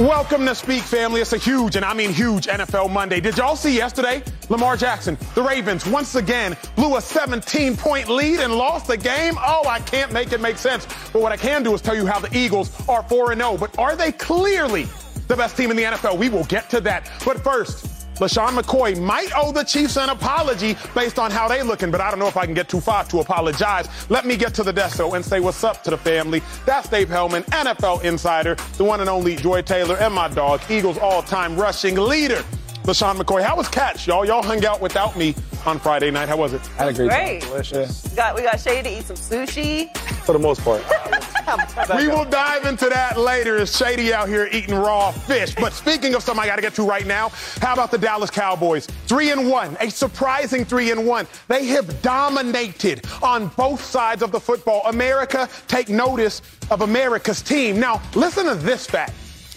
Welcome to Speak Family. It's a huge, and I mean huge, NFL Monday. Did y'all see yesterday? Lamar Jackson, the Ravens, once again blew a 17 point lead and lost the game. Oh, I can't make it make sense. But what I can do is tell you how the Eagles are 4 0. But are they clearly the best team in the NFL? We will get to that. But first, LeSean McCoy might owe the Chiefs an apology based on how they looking, but I don't know if I can get too far to apologize. Let me get to the desk though and say what's up to the family. That's Dave Helman, NFL insider, the one and only Joy Taylor, and my dog, Eagles all-time rushing leader. LeSean McCoy, how was catch, y'all? Y'all hung out without me on Friday night. How was it? I had a great, Great. time. Delicious. We got we got Shady to eat some sushi. For the most part. We will dive into that later. It's Shady out here eating raw fish. But speaking of something I got to get to right now, how about the Dallas Cowboys? Three and one, a surprising three and one. They have dominated on both sides of the football. America, take notice of America's team. Now, listen to this fact.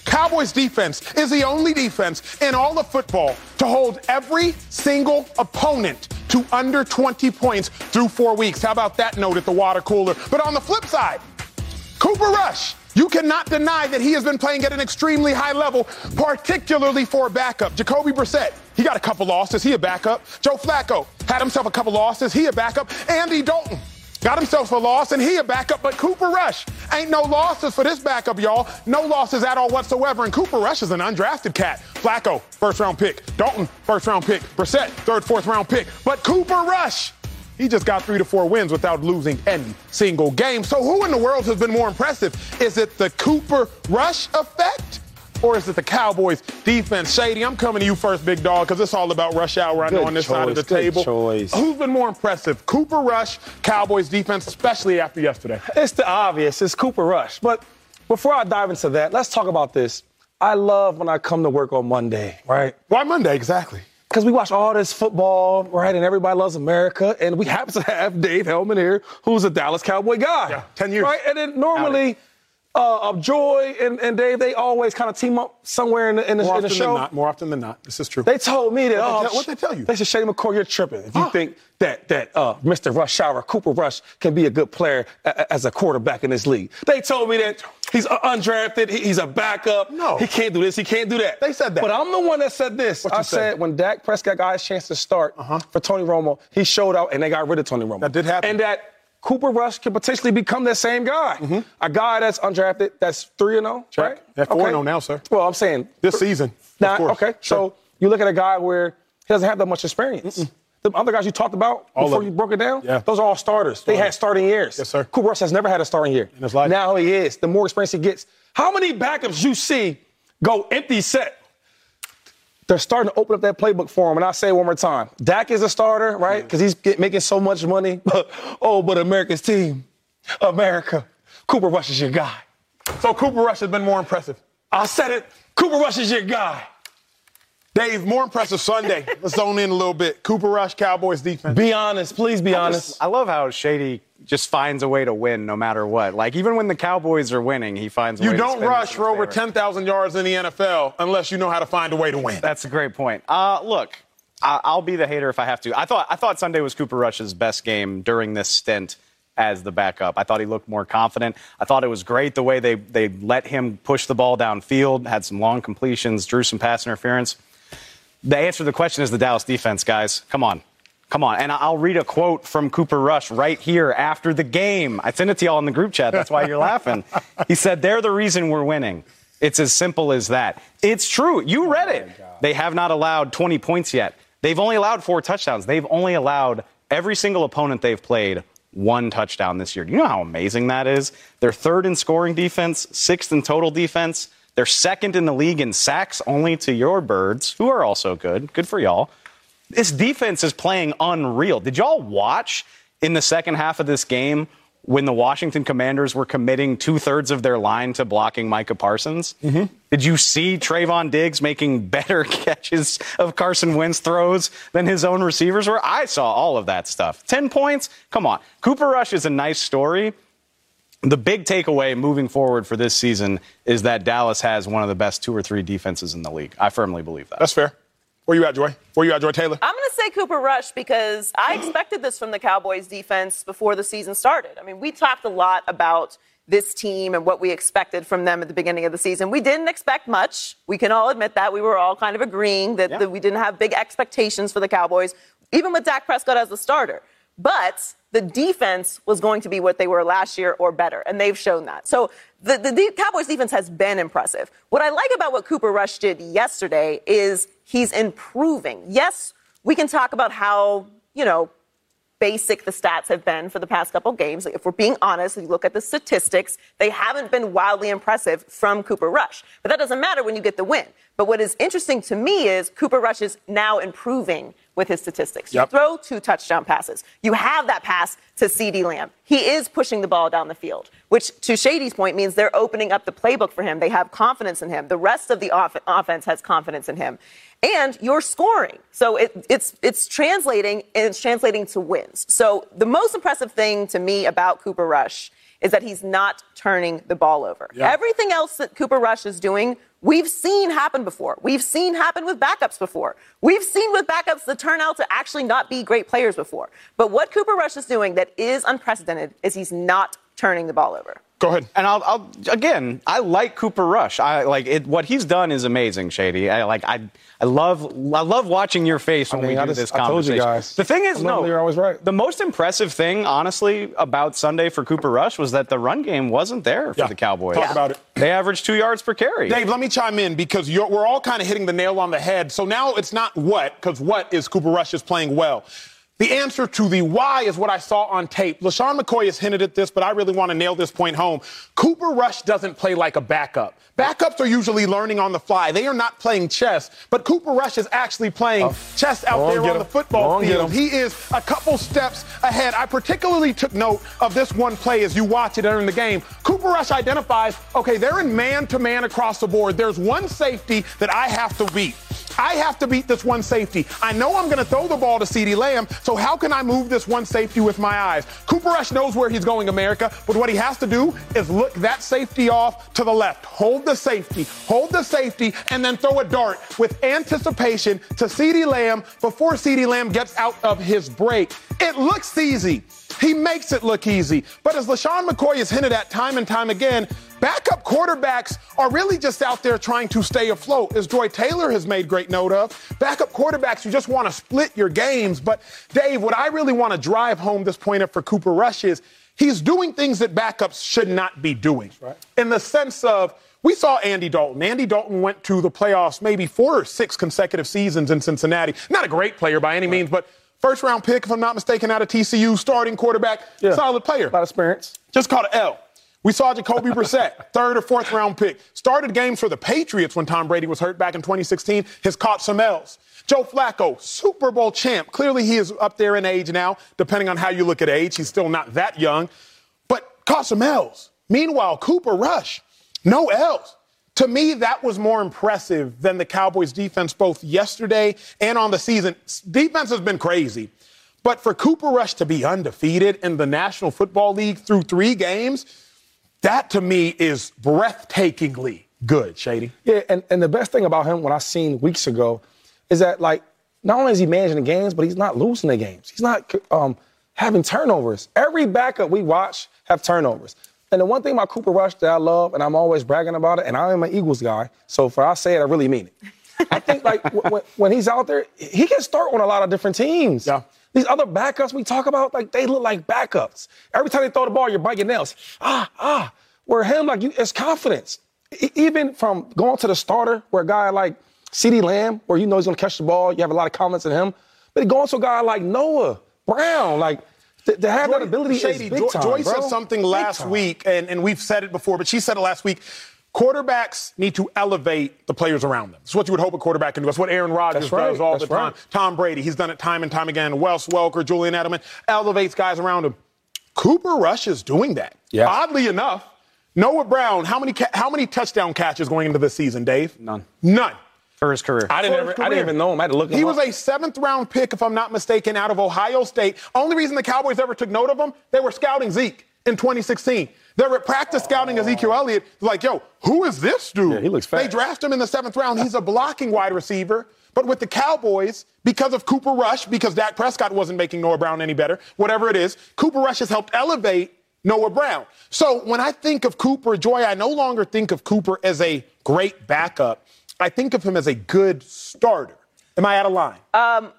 Cowboys defense is the only defense in all of football to hold every single opponent to under 20 points through four weeks. How about that note at the water cooler? But on the flip side, Cooper Rush. You cannot deny that he has been playing at an extremely high level, particularly for a backup. Jacoby Brissett, he got a couple losses. He a backup. Joe Flacco had himself a couple losses. He a backup. Andy Dalton got himself a loss and he a backup. But Cooper Rush ain't no losses for this backup, y'all. No losses at all whatsoever. And Cooper Rush is an undrafted cat. Flacco, first round pick. Dalton, first round pick. Brissett, third, fourth round pick. But Cooper Rush. He just got three to four wins without losing any single game. So who in the world has been more impressive? Is it the Cooper Rush effect? Or is it the Cowboys defense? Shady, I'm coming to you first, big dog, because it's all about rush hour, I know, on this side of the choice, good table. choice. Who's been more impressive? Cooper Rush, Cowboys defense, especially after yesterday. It's the obvious. It's Cooper Rush. But before I dive into that, let's talk about this. I love when I come to work on Monday, right? Why Monday, exactly? Because we watch all this football, right? And everybody loves America. And we happen to have Dave Helman here, who's a Dallas Cowboy guy. Yeah, 10 years. Right? And then normally, uh, uh, Joy and, and Dave, they always kind of team up somewhere in the, in the, More in the often show. than not. More often than not. This is true. They told me that. What'd they oh, tell- what'd they tell you? They said, Shady McCoy, you're tripping. If you Huh. think that that uh, Mr. Rush Hour, Cooper Rush, can be a good player a- as a quarterback in this league. They told me that he's uh, undrafted, he- he's a backup. No. He can't do this, he can't do that. They said that. But I'm the one that said this. I say? said when Dak Prescott got his chance to start for Tony Romo, he showed out and they got rid of Tony Romo. Uh-huh. That did happen. And that Cooper Rush could potentially become that same guy. A guy that's undrafted, that's 3 0, Mm-hmm. Check. right? Yeah, 4-0 now, sir. Well, I'm saying This season. of now, course. okay, Sure. so you look at a guy where he doesn't have that much experience. The other guys you talked about All before you broke it down, Yeah. those are all starters. They had starting years. Yes, sir. Cooper Rush has never had a starting year. In his life. Now he is. The more experience he gets. How many backups you see go empty set? They're starting to open up that playbook for him. And I'll say it one more time. Dak is a starter, right? Because he's get, making so much money. oh, but America's team, America, Cooper Rush is your guy. so Cooper Rush has been more impressive. I said it. Cooper Rush is your guy. Dave, more impressive Sunday. Let's zone in a little bit. Cooper Rush, Cowboys defense. Be honest. Please be honest. I love how Shady just finds a way to win no matter what. Like even when the Cowboys are winning, he finds a You way to don't rush for over 10,000 yards in the NFL unless you know how to find a way to win. That's a great point. Uh, look, I- I'll be the hater if I have to. I thought I thought Sunday was Cooper Rush's best game during this stint as the backup. I thought he looked more confident. I thought it was great the way they they let him push the ball downfield, had some long completions, drew some pass interference. The answer to the question is the Dallas defense, guys. Come on. Come on. And I'll read a quote from Cooper Rush right here after the game. I sent it to y'all in the group chat. That's why you're laughing. He said, They're the reason we're winning. It's as simple as that. It's true. You oh read it. They have not allowed 20 points yet. They've only allowed four touchdowns. They've only allowed every single opponent they've played one touchdown this year. Do you know how amazing that is? They're third in scoring defense, sixth in total defense. They're second in the league in sacks, only to your birds, who are also good. Good for y'all. This defense is playing unreal. Did y'all watch in the second half of this game when the Washington Commanders were committing two thirds of their line to blocking Micah Parsons? Mm-hmm. Did you see Trevon Diggs making better catches of Carson Wentz throws than his own receivers were? I saw all of that stuff. 10 points? Come on. Cooper Rush is a nice story. The big takeaway moving forward for this season is that Dallas has one of the best two or three defenses in the league. I firmly believe that. That's fair. Where you at, Joy? Where you at, Joy Taylor? I'm going to say Cooper Rush because I expected this from the Cowboys defense before the season started. I mean, we talked a lot about this team and what we expected from them at the beginning of the season. We didn't expect much. We can all admit that. We were all kind of agreeing that, Yeah. that we didn't have big expectations for the Cowboys, even with Dak Prescott as the starter. But the defense was going to be what they were last year or better, and they've shown that. So the, the, the Cowboys defense has been impressive. What I like about what Cooper Rush did yesterday is he's improving. Yes, we can talk about how, you know, basic the stats have been for the past couple games. If we're being honest, if you look at the statistics, they haven't been wildly impressive from Cooper Rush. But that doesn't matter when you get the win. But what is interesting to me is Cooper Rush is now improving with his statistics. Yep. You throw two touchdown passes. You have that pass to CeeDee Lamb. He is pushing the ball down the field, which to Shady's point means they're opening up the playbook for him. They have confidence in him. The rest of the off- offense has confidence in him. And you're scoring. So it, it's, it's translating and it's translating to wins. So the most impressive thing to me about Cooper Rush is that he's not turning the ball over. Yeah. Everything else that Cooper Rush is doing, we've seen happen before. We've seen happen with backups before. We've seen with backups that turn out to actually not be great players before. But what Cooper Rush is doing that is unprecedented is he's not turning the ball over. Go ahead. And I'll, I'll again, I like Cooper Rush. I like it. What he's done is amazing, Shady. I like. I, I love. I love watching your face when mean, we I do just- this I told you guys. The thing is, no, normally always right. The most impressive thing, honestly, about Sunday for Cooper Rush was that the run game wasn't there for Yeah. the Cowboys. Talk about it. They averaged two yards per carry. Dave, let me chime in because you're, we're all kind of hitting the nail on the head. So now it's not what, because what is Cooper Rush is playing well. The answer to the why is what I saw on tape. LeSean McCoy has hinted at this, but I really want to nail this point home. Cooper Rush doesn't play like a backup. Backups are usually learning on the fly. They are not playing chess, but Cooper Rush is actually playing oh. chess out there on him. the football get field. He is a couple steps ahead. I particularly took note of this one play as you watch it during the game. Cooper Rush identifies, okay, they're in man to man across the board. There's one safety that I have to beat. I have to beat this one safety. I know I'm going to throw the ball to CeeDee Lamb, so how can I move this one safety with my eyes? Cooper Rush knows where he's going, America, but what he has to do is look that safety off to the left. Hold the safety, hold the safety, and then throw a dart with anticipation to CeeDee Lamb before CeeDee Lamb gets out of his break. It looks easy. He makes it look easy. But as LeSean McCoy has hinted at time and time again, backup quarterbacks are really just out there trying to stay afloat, as Joy Taylor has made great note of. Backup quarterbacks, you just want to split your games. But Dave, what I really want to drive home this point of for Cooper Rush is he's doing things that backups should not be doing. Right. In the sense of, we saw Andy Dalton. Andy Dalton went to the playoffs maybe four or six consecutive seasons in Cincinnati. Not a great player by any means, but first round pick, if I'm not mistaken, out of TCU, starting quarterback, Yeah. solid player. A lot of experience. Just caught an L. We saw Jacoby Brissett, third or fourth round pick. Started games for the Patriots when Tom Brady was hurt back in 2016. Has caught some L's. Joe Flacco, Super Bowl champ. Clearly, he is up there in age now, depending on how you look at age. He's still not that young, but caught some L's. Meanwhile, Cooper Rush, no L's. To me, that was more impressive than the Cowboys' defense both yesterday and on the season. Defense has been crazy. But for Cooper Rush to be undefeated in the National Football League through three games, that to me is breathtakingly good, Shady. Yeah, and, and the best thing about him, what I seen weeks ago, is that like not only is he managing the games, but he's not losing the games. He's not um, having turnovers. Every backup we watch have turnovers. And the one thing about Cooper Rush that I love, and I'm always bragging about it, and I am an Eagles guy, so if I say it, I really mean it. I think like w- when, when he's out there, he can start on a lot of different teams. Yeah. These other backups we talk about, like they look like backups. Every time they throw the ball, you're biting your nails. Ah, ah. Where him, like you, it's confidence. E- even from going to the starter, where a guy like CeeDee Lamb, where you know he's gonna catch the ball, you have a lot of confidence in him. But going to a guy like Noah Brown, like to, to have that ability Shady, is big Jo- time, Joy bro. said something last week, and, and we've said it before, but she said it last week. Quarterbacks need to elevate the players around them. It's what you would hope a quarterback can do. That's what Aaron Rodgers right. does all That's the time. right. Tom Brady, he's done it time and time again. Wes Welker, Julian Edelman, elevates guys around him. Cooper Rush is doing that. Yeah. Oddly enough, Noah Brown, how many ca- how many touchdown catches going into this season, Dave? None. None. for his career. I didn't, ever, his I didn't even know him. I had to look him He was up. a seventh round pick, if I'm not mistaken, out of Ohio State. Only reason the Cowboys ever took note of him, they were scouting Zeke in 2016. They were at practice scouting Ezekiel Elliott. Like, yo, who is this dude? Yeah, he looks They draft him in the seventh round. He's a blocking wide receiver. But with the Cowboys, because of Cooper Rush, because Dak Prescott wasn't making Noah Brown any better, whatever it is, Cooper Rush has helped elevate Noah Brown. So when I think of Cooper Joy, I no longer think of Cooper as a great backup. I think of him as a good starter. Am I out of line? Um,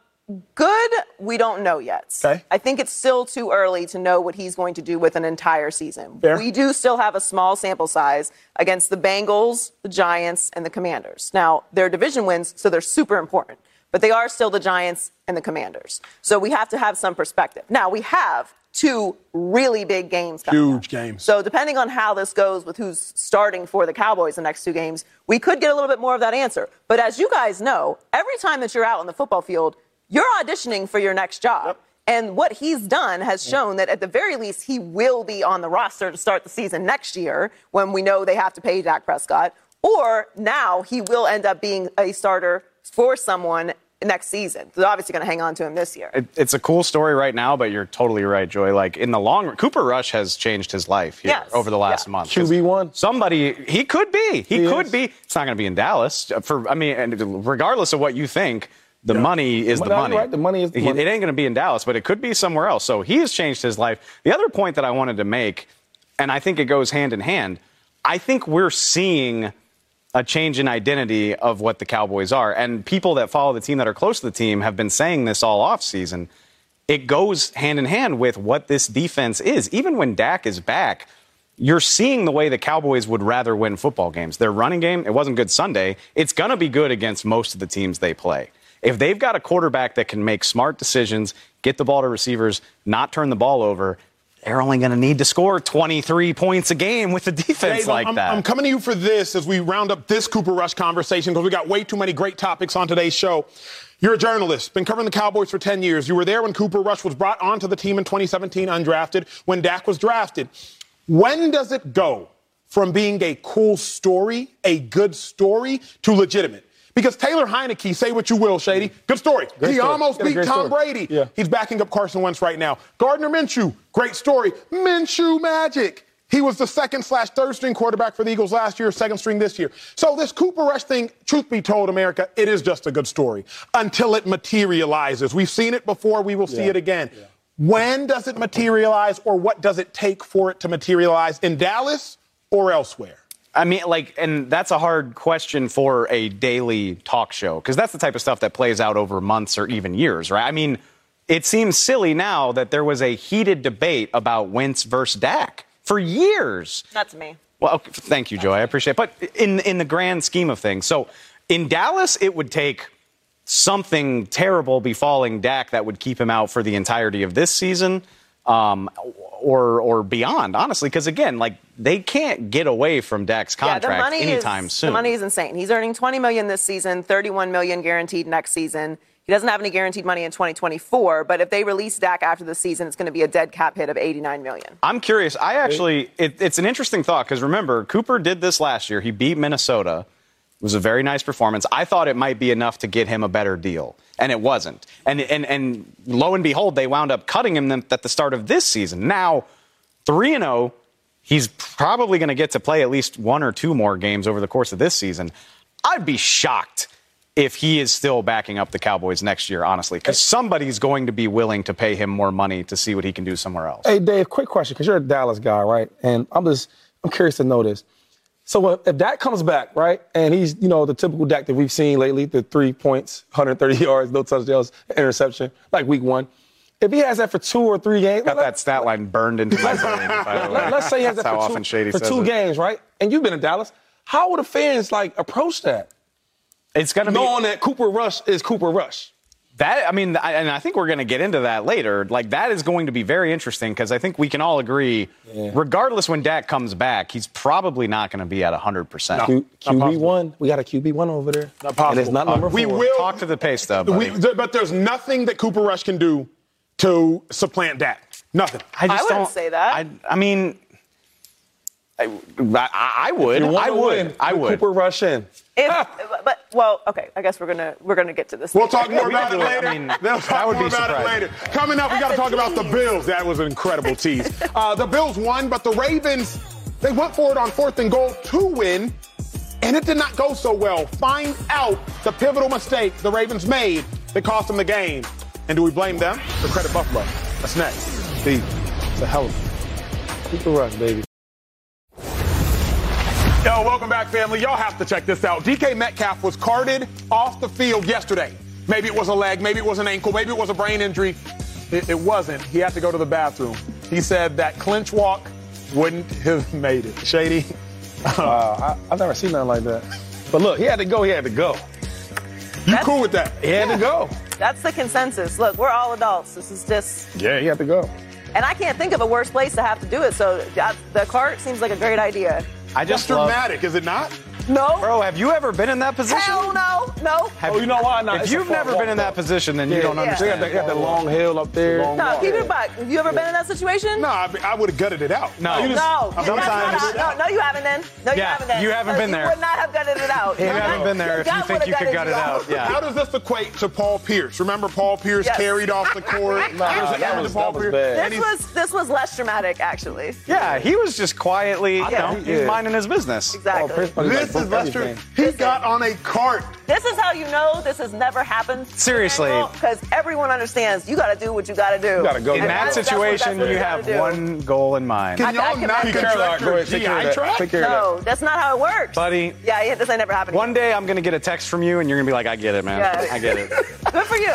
good, we don't know yet. Okay. I think it's still too early to know what he's going to do with an entire season. Fair. We do still have a small sample size against the Bengals, the Giants, and the Commanders. Now, they're division wins, so they're super important, but they are still the Giants and the Commanders. So we have to have some perspective. Now, we have two really big games coming Huge up. games. So depending on how this goes with who's starting for the Cowboys the next two games, we could get a little bit more of that answer. But as you guys know, every time that you're out on the football field, you're auditioning for your next job. Yep. And what he's done has shown that at the very least he will be on the roster to start the season next year when we know they have to pay Dak Prescott. Or now he will end up being a starter for someone next season. They're obviously going to hang on to him this year. It, it's a cool story right now, but you're totally right, Joy. Like in the long run, Cooper Rush has changed his life here Yes. over the last Yeah. month. 'Cause QB1. Somebody, he could be. He, He could is. be. It's not going to be in Dallas. Uh, for I mean, and regardless of what you think, the money is the No, money. right. The money is the He- money. It ain't going to be in Dallas, but it could be somewhere else. So he has changed his life. The other point that I wanted to make, and I think it goes hand in hand. I think we're seeing a change in identity of what the Cowboys are. And people that follow the team that are close to the team have been saying this all offseason. It goes hand in hand with what this defense is. Even when Dak is back, you're seeing the way the Cowboys would rather win football games. Their running game, it wasn't good Sunday. It's going to be good against most of the teams they play. If they've got a quarterback that can make smart decisions, get the ball to receivers, not turn the ball over, they're only going to need to score 23 points a game with a defense Dave, like I'm, that. I'm coming to you for this as we round up this Cooper Rush conversation because we got way too many great topics on today's show. You're a journalist, been covering the Cowboys for 10 years. You were there when Cooper Rush was brought onto the team in 2017, undrafted, when Dak was drafted. When does it go from being a cool story, a good story, to legitimate? Because Taylor Heinicke, say what you will, Shady, mm. good story. Great he story. almost beat Tom story. Brady. Yeah. He's backing up Carson Wentz right now. Gardner Minshew, great story. Minshew magic. He was the second slash third string quarterback for the Eagles last year, second string this year. So this Cooper Rush thing, truth be told, America, it is just a good story until it materializes. We've seen it before, we will see it again. When does it materialize, or what does it take for it to materialize in Dallas or elsewhere? I mean, like, and that's a hard question for a daily talk show because that's the type of stuff that plays out over months or even years, right? I mean, it seems silly now that there was a heated debate about Wentz versus Dak for years. That's me. Well, okay, thank you, Joy. I appreciate it. But in in the grand scheme of things, so in Dallas, it would take something terrible befalling Dak that would keep him out for the entirety of this season, um, or or beyond. Honestly, because again, like they can't get away from Dak's contract yeah, anytime is, soon. The money is insane. He's earning 20 million this season, 31 million guaranteed next season. He doesn't have any guaranteed money in 2024, but if they release Dak after the season, it's going to be a dead cap hit of 89 million. I'm curious. I actually, it, it's an interesting thought because remember, Cooper did this last year. He beat Minnesota. It was a very nice performance. I thought it might be enough to get him a better deal, and it wasn't. And and and lo and behold, they wound up cutting him at the start of this season. Now, three and zero. He's probably going to get to play at least one or two more games over the course of this season. I'd be shocked if he is still backing up the Cowboys next year, honestly, because somebody's going to be willing to pay him more money to see what he can do somewhere else. Hey, Dave, quick question, because you're a Dallas guy, right? And I'm just, I'm curious to know this. So if, Dak comes back, right, and he's, you know, the typical Dak that we've seen lately, the three points, 130 yards, no touchdowns, interception, like week one. If he has that for two or three games, Got let- that stat line burned into my brain. by the way. let, us say he has That's that for, often two, for two games, right? And you've been in Dallas. How would the fans like approach that, It's going to be knowing that Cooper Rush is Cooper Rush? That. I mean, I, and I think we're going to get into that later. Like that is going to be very interesting because I think we can all agree, regardless when Dak comes back, he's probably not going to be at 100. percent Q, QB one, we got a QB one over there, Not possible. and it's not Uh, number we four. will- Talk to the pay stub. We, th- but there's nothing that Cooper Rush can do to supplant Dak. Nothing. I, just I wouldn't don't say that. I, I mean, I, I, I would. You I would. win, I would. Cooper Rush in. If, but well, okay. I guess we're gonna we're gonna get to this. We'll talk more about it later. I mean, They'll talk that would more be about it later. Coming up, we got to That's a talk about the. Bills. That was an incredible tease. Uh, the Bills won, but the Ravens, they went for it on fourth and goal to win, and it did not go so well. Find out the pivotal mistake the Ravens made that cost them the game. And do we blame them or credit Buffalo? That's next. Steve, it's a hell of a Cooper Rush, baby. Yo, welcome back, family. Y'all have to check this out. DK Metcalf was carted off the field yesterday. Maybe it was a leg, maybe it was an ankle, maybe it was a brain injury. It, it wasn't. He had to go to the bathroom. He said that clinch walk wouldn't have made it. Shady. Wow, I, I've never seen nothing like that. But look, he had to go. He had to go. You That's- cool with that? He had to go. That's the consensus. Look, we're all adults. This is just, Yeah, he had to go. and I can't think of a worse place to have to do it. So that, the cart seems like a great idea. I That's just love, dramatic, is it not? No. bro. Have you ever been in that position? Hell no. No. Have Oh, you know why? No, if it's you've never been in that position, then you don't Yeah. They understand. got, the, got that long hill up there. No, keep it back. Have you ever been in that situation? No, I, I would have gutted it out. No. you just- No, that's not Sometimes- no, no, you haven't then. No, you haven't then. you haven't been there. You would not have gutted it out. You Your haven't been there if you think you could gut it out. Yeah. How does this equate to Paul Pierce? Remember Paul Pierce carried off the court? Nah, There's an that image was- of Paul that was Pierce. bad. and This was this was less dramatic, actually. Yeah, he was just quietly, you know, think- he was yeah. minding his business. Exactly. Prince Money, like, This is Lester. He got on a cart. This is how you know this has never happened. Seriously. Because everyone understands you got to do what you got to do. gotta go. In that that's- that's what- that's situation, you have one goal in mind. Can I- I y'all not imagine. contract your care of GI that. tract? Take care of that. No, that's not how it works. Buddy. Yeah, yeah, this ain't never happened. One day I'm gonna get a text from you and you're gonna be like, I get it, man. I get it. Good for you.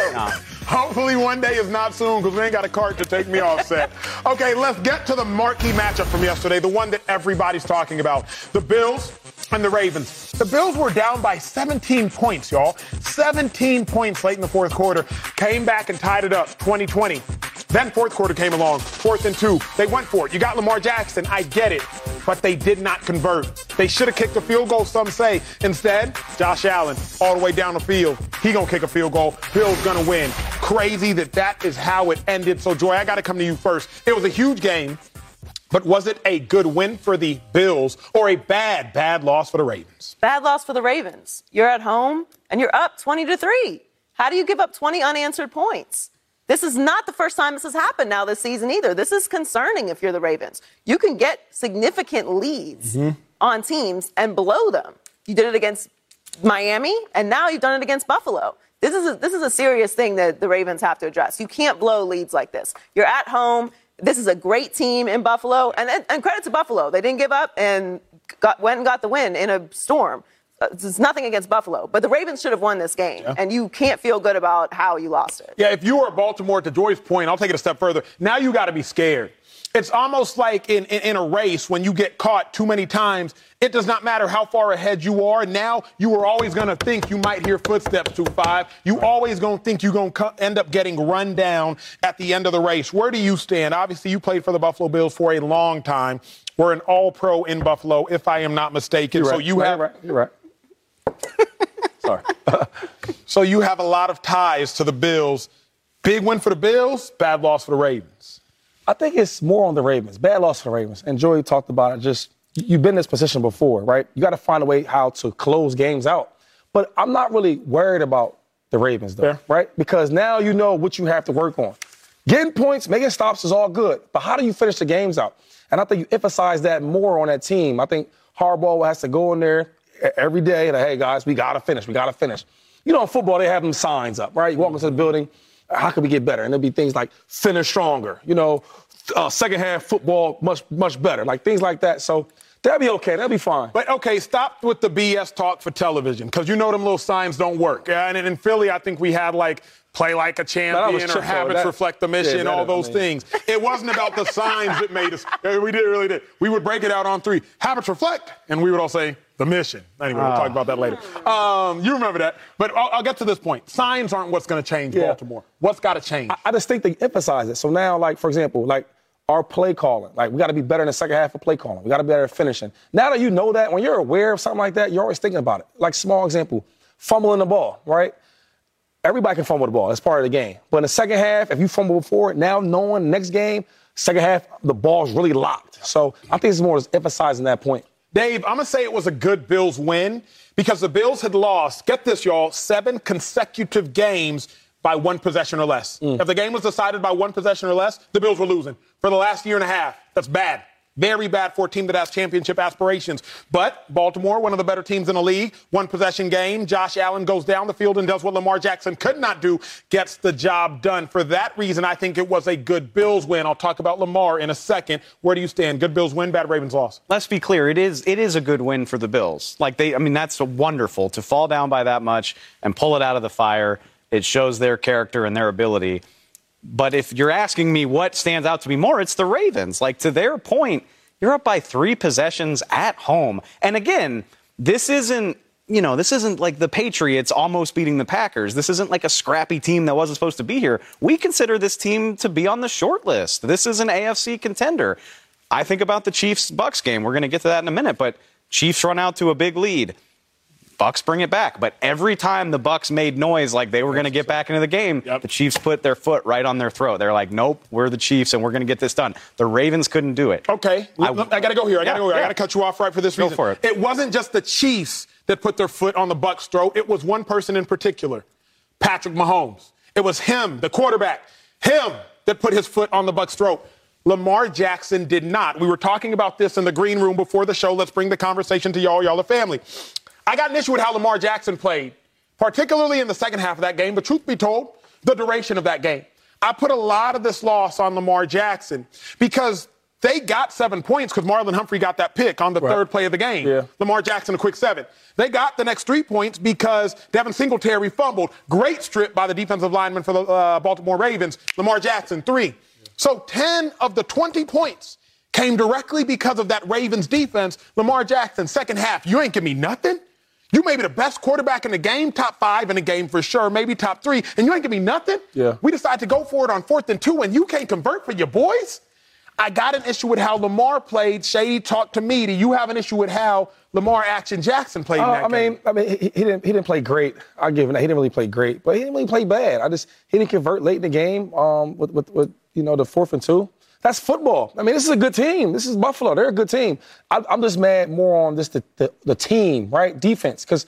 Hopefully one day is not soon because we ain't got a cart to take me off set. Okay, let's get to the marquee matchup from yesterday, the one that everybody's talking about. The Bills and the Ravens. The Bills were down by 17 points, y'all. 17 points late in the fourth quarter. Came back and tied it up 2020. Then fourth quarter came along, fourth and two. They went for it. You got Lamar Jackson. I get it. But they did not convert. They should have kicked a field goal, some say. Instead, Josh Allen, all the way down the field. He gonna kick a field goal. Bill's gonna win. Crazy that that is how it ended. So, Joy, I gotta come to you first. It was a huge game, but was it a good win for the Bills or a bad, bad loss for the Ravens? Bad loss for the Ravens. You're at home and you're up 20 to 3. How do you give up 20 unanswered points? This is not the first time this has happened now this season either. This is concerning if you're the Ravens. You can get significant leads mm-hmm. on teams and blow them. You did it against Miami, and now you've done it against Buffalo. This is a, this is a serious thing that the Ravens have to address. You can't blow leads like this. You're at home. This is a great team in Buffalo, and, and, and credit to Buffalo. They didn't give up and got, went and got the win in a storm. Uh, It's nothing against Buffalo, but the Ravens should have won this game, and you can't feel good about how you lost it. Yeah, if you were Baltimore, to Joy's point, I'll take it a step further. Now you got to be scared. It's almost like in, in, in a race when you get caught too many times, it does not matter how far ahead you are. Now you are always going to think you might hear footsteps to five. You always going to think you're going to co- end up getting run down at the end of the race. Where do you stand? Obviously, you played for the Buffalo Bills for a long time. We're an all pro in Buffalo, if I am not mistaken. You're So you have. You're right. You're right. Sorry. So you have a lot of ties to the Bills. Big win for the Bills, bad loss for the Ravens. I think it's more on the Ravens. Bad loss for the Ravens. And Joey talked about it. Just you've been in this position before, right? You got to find a way how to close games out. But I'm not really worried about the Ravens, though, Fair. right? Because now you know what you have to work on. Getting points, making stops is all good, but how do you finish the games out? And I think you emphasize that more on that team. I think Harbaugh has to go in there every day and hey guys, we gotta finish, we gotta finish. You know, in football they have them signs up, right? You walk into the building, how can we get better? And there'll be things like finish stronger. You know, uh, second half football much much better, like things like that. So that'll be okay. That'll be fine. But okay, stop with the BS talk for television because you know them little signs don't work. And in Philly, I think we had like play like a champion or habits reflect the mission, yeah, all those mean- things. It wasn't about the signs that made us. We did really did. We would break it out on three. Habits reflect, and we would all say the mission. Anyway, we'll talk about that later. Um, you remember that. But I'll, I'll get to this point. Signs aren't what's going to change Yeah. Baltimore. What's got to change? I just think they emphasize it. So now, like, for example, like our play calling, like we got to be better in the second half of play calling. We got to be better at finishing. Now that you know that, when you're aware of something like that, you're always thinking about it. Like, small example, fumbling the ball, right? Everybody can fumble the ball. That's part of the game. But in the second half, if you fumble before, now knowing next game, second half, the ball's really locked. So I think it's more emphasizing that point. Dave, I'm going to say it was a good Bills win because the Bills had lost, get this, y'all, seven consecutive games by one possession or less. Mm. If the game was decided by one possession or less, the Bills were losing. For the last year and a half, that's bad. Very bad for a team that has championship aspirations. But Baltimore, one of the better teams in the league, one possession game. Josh Allen goes down the field and does what Lamar Jackson could not do, gets the job done. For that reason, I think it was a good Bills win. I'll talk about Lamar in a second. Where do you stand? Good Bills win, bad Ravens loss. Let's be clear. It is it is a good win for the Bills. Like they, I mean, that's wonderful to fall down by that much and pull it out of the fire. It shows their character and their ability. But if you're asking me what stands out to me more, it's the Ravens. Like to their point, you're up by three possessions at home. And again, this isn't you know, this isn't like the Patriots almost beating the Packers. This isn't like a scrappy team that wasn't supposed to be here. We consider this team to be on the short list. This is an AFC contender. I think about the Chiefs Bucks game. We're going to get to that in a minute, but Chiefs run out to a big lead. Bucks bring it back. But every time the Bucks made noise like they were going to get back into the game, yep. the Chiefs put their foot right on their throat. They're like, "Nope, we're the Chiefs, and we're going to get this done." The Ravens couldn't do it. Okay, I, I got to go here. I got to yeah, go here. Yeah. I got to cut you off right for this reason. Go for it. It wasn't just the Chiefs that put their foot on the Bucks' throat. It was one person in particular, Patrick Mahomes. It was him, the quarterback, him that put his foot on the Bucks' throat. Lamar Jackson did not. We were talking about this in the green room before the show. Let's bring the conversation to y'all. Y'all are family. I got an issue with how Lamar Jackson played, particularly in the second half of that game, but truth be told, the duration of that game. I put a lot of this loss on Lamar Jackson because they got seven points because Marlon Humphrey got that pick on the right. third play of the game. Yeah. Lamar Jackson, a quick seven. They got the next three points because Devin Singletary fumbled. Great strip by the defensive lineman for the uh, Baltimore Ravens. Lamar Jackson, three. So 10 of the 20 points came directly because of that Ravens defense. Lamar Jackson, second half, you ain't give me nothing. You may be the best quarterback in the game, top five in the game for sure, maybe top three, and you ain't give me nothing. Yeah. We decide to go for it on fourth and two, and you can't convert for your boys. I got an issue with how Lamar played. Shady talked to me. Do you have an issue with how Lamar Action Jackson played? Uh, I game? mean, I mean, he, he, didn't he didn't play great. I give him that. He didn't really play great, but he didn't really play bad. I just he didn't convert late in the game um, with, with with you know the fourth and two. That's football. I mean, this is a good team. This is Buffalo. They're a good team. I, am just mad more on this the, the, the team, right? Defense, because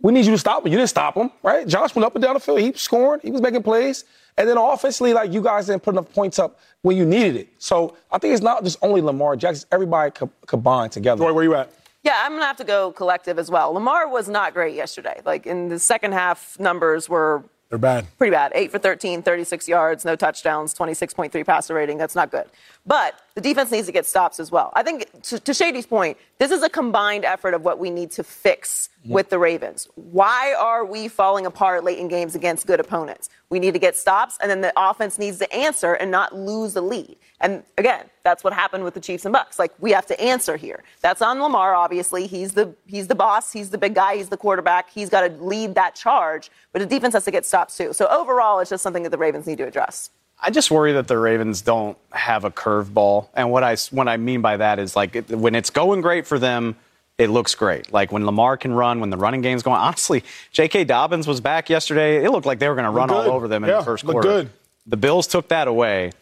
we need you to stop him. You didn't stop him, right? Josh went up and down the field. He was scoring. He was making plays. And then offensively, like you guys didn't put enough points up when you needed it. So I think it's not just only Lamar Jackson. Everybody co- combined together. Joy, where you at? Yeah, I'm gonna have to go collective as well. Lamar was not great yesterday. Like in the second half, numbers were they're bad. Pretty bad. 8 for 13, 36 yards, no touchdowns, 26.3 passer rating. That's not good. But the defense needs to get stops as well. I think, to, to Shady's point, this is a combined effort of what we need to fix with the Ravens. Why are we falling apart late in games against good opponents? We need to get stops, and then the offense needs to answer and not lose the lead. And again, that's what happened with the Chiefs and Bucks. Like we have to answer here. That's on Lamar. Obviously, he's the he's the boss. He's the big guy. He's the quarterback. He's got to lead that charge. But the defense has to get stops too. So overall, it's just something that the Ravens need to address. I just worry that the Ravens don't have a curveball, and what I what I mean by that is like it, when it's going great for them, it looks great. Like when Lamar can run, when the running game's going. Honestly, J.K. Dobbins was back yesterday. It looked like they were going to run all over them in yeah, the first quarter. Good. The Bills took that away,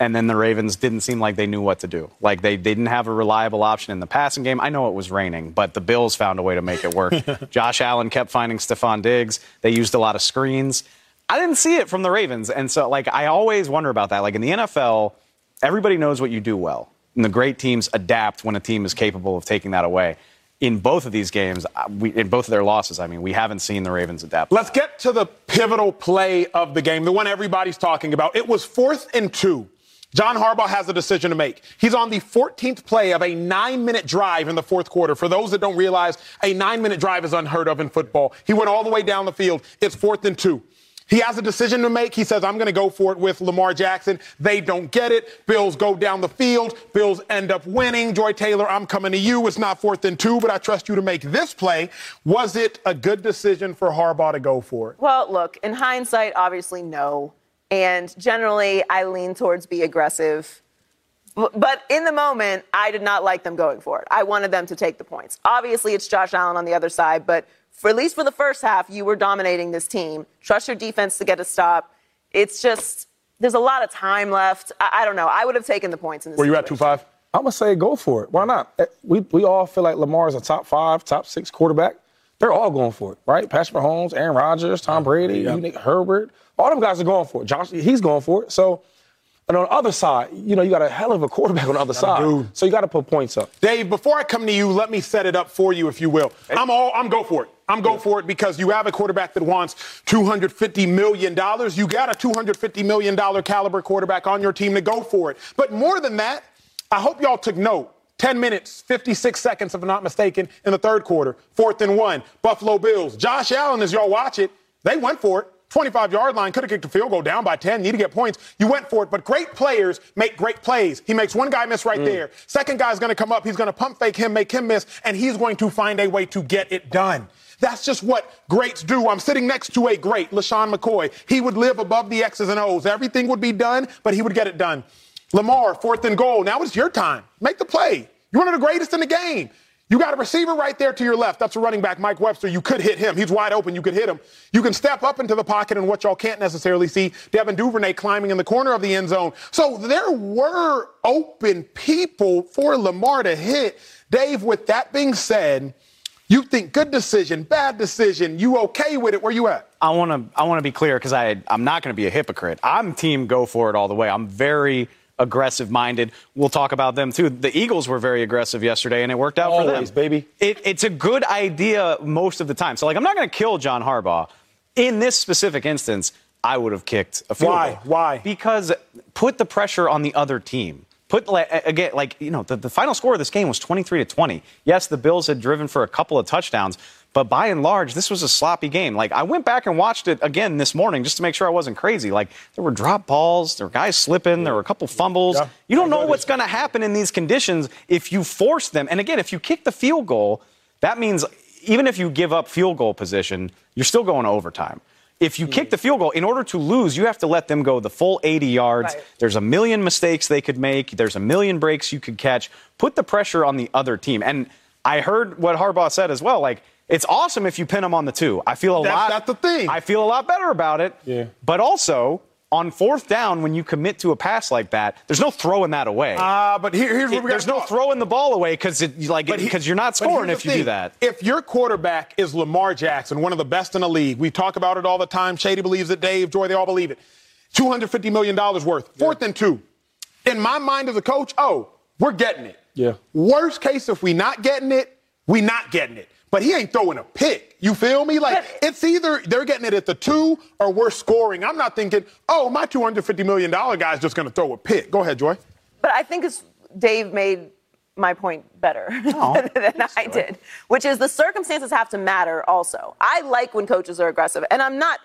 and then the Ravens didn't seem like they knew what to do. Like they, they didn't have a reliable option in the passing game. I know it was raining, but the Bills found a way to make it work. Josh Allen kept finding Stefon Diggs. They used a lot of screens. I didn't see it from the Ravens. And so, like, I always wonder about that. Like, in the NFL, everybody knows what you do well. And the great teams adapt when a team is capable of taking that away. In both of these games, uh, we, in both of their losses, I mean, we haven't seen the Ravens adapt. Let's get to the pivotal play of the game, the one everybody's talking about. It was fourth and two. John Harbaugh has a decision to make. He's on the 14th play of a nine minute drive in the fourth quarter. For those that don't realize, a nine minute drive is unheard of in football. He went all the way down the field. It's fourth and two. He has a decision to make. He says, I'm going to go for it with Lamar Jackson. They don't get it. Bills go down the field. Bills end up winning. Joy Taylor, I'm coming to you. It's not fourth and two, but I trust you to make this play. Was it a good decision for Harbaugh to go for it? Well, look, in hindsight, obviously, no. And generally, I lean towards be aggressive. But in the moment, I did not like them going for it. I wanted them to take the points. Obviously, it's Josh Allen on the other side, but for at least for the first half, you were dominating this team. Trust your defense to get a stop. It's just there's a lot of time left. I, I don't know. I would have taken the points in this. Were you at two five? I'm gonna say go for it. Why not? Eh, we we all feel like Lamar is a top five, top six quarterback. They're all going for it, right? Patrick Mahomes, Aaron Rodgers, Tom Brady, yeah. Herbert, all them guys are going for it. Josh, he's going for it. So And on the other side, you know, you got a hell of a quarterback on the other side. dude. So you got to put points up. Dave, before I come to you, let me set it up for you, if you will. I'm all I'm go for it. I'm go for it because you have a quarterback that wants $250 million. You got a $250 million caliber quarterback on your team to go for it. But more than that, I hope y'all took note. 10 minutes, 56 seconds, if I'm not mistaken, in the third quarter. Fourth and one. Buffalo Bills. Josh Allen, as y'all watch it, they went for it. 25 yard line, could have kicked a field goal down by 10, need to get points. You went for it, but great players make great plays. He makes one guy miss right mm. there. Second guy's going to come up, he's going to pump fake him, make him miss, and he's going to find a way to get it done. That's just what greats do. I'm sitting next to a great, LeSean McCoy. He would live above the X's and O's. Everything would be done, but he would get it done. Lamar, fourth and goal. Now it's your time. Make the play. You're one of the greatest in the game. You got a receiver right there to your left. That's a running back, Mike Webster. You could hit him. He's wide open. You could hit him. You can step up into the pocket, and what y'all can't necessarily see, Devin Duvernay climbing in the corner of the end zone. So there were open people for Lamar to hit. Dave, with that being said, you think good decision, bad decision, you okay with it? Where you at? I want to I want to be clear because I I'm not going to be a hypocrite. I'm team go for it all the way. I'm very aggressive minded. We'll talk about them too. The Eagles were very aggressive yesterday, and it worked out for Always, them. baby. It, it's a good idea most of the time. So like I'm not going to kill John Harbaugh. In this specific instance, I would have kicked a field Why? goal. Why? Because put the pressure on the other team. Put again, like you know, the, the final score of this game was 23 to 20. Yes, the Bills had driven for a couple of touchdowns, but by and large, this was a sloppy game. Like I went back and watched it again this morning just to make sure I wasn't crazy. Like there were drop balls, there were guys slipping, there were a couple fumbles. Yeah. You don't know what's going to happen in these conditions if you force them. And again, if you kick the field goal, that means even if you give up field goal position, you're still going to overtime. If you kick the field goal, in order to lose, you have to let them go the full 80 yards. Right. There's a million mistakes they could make. There's a million breaks you could catch. Put the pressure on the other team. And I heard what Harbaugh said as well. Like, it's awesome if you pin them on the two. I feel a That's- lot. that's the thing. I feel a lot better about it. Yeah. But also, on fourth down, when you commit to a pass like that, there's no throwing that away. Uh, but here, here's where It- we there's gotta no talk. throwing the ball away because like because you're not scoring if you do that. If your quarterback is Lamar Jackson, one of the best in the league, we talk about it all the time. Shady believes it, Dave, Joy, they all believe it. $250 million worth, fourth and two. In my mind as a coach, oh, we're getting it. Yeah. Worst case, if we not getting it, we not getting it. But he ain't throwing a pick. You feel me? Like, But- it's either they're getting it at the two or we're scoring. I'm not thinking, oh, my $250 million guy's just going to throw a pick. Go ahead, Joy. But I think it's, Dave made my point better than I did, which is the circumstances have to matter also. I like when coaches are aggressive, and I'm not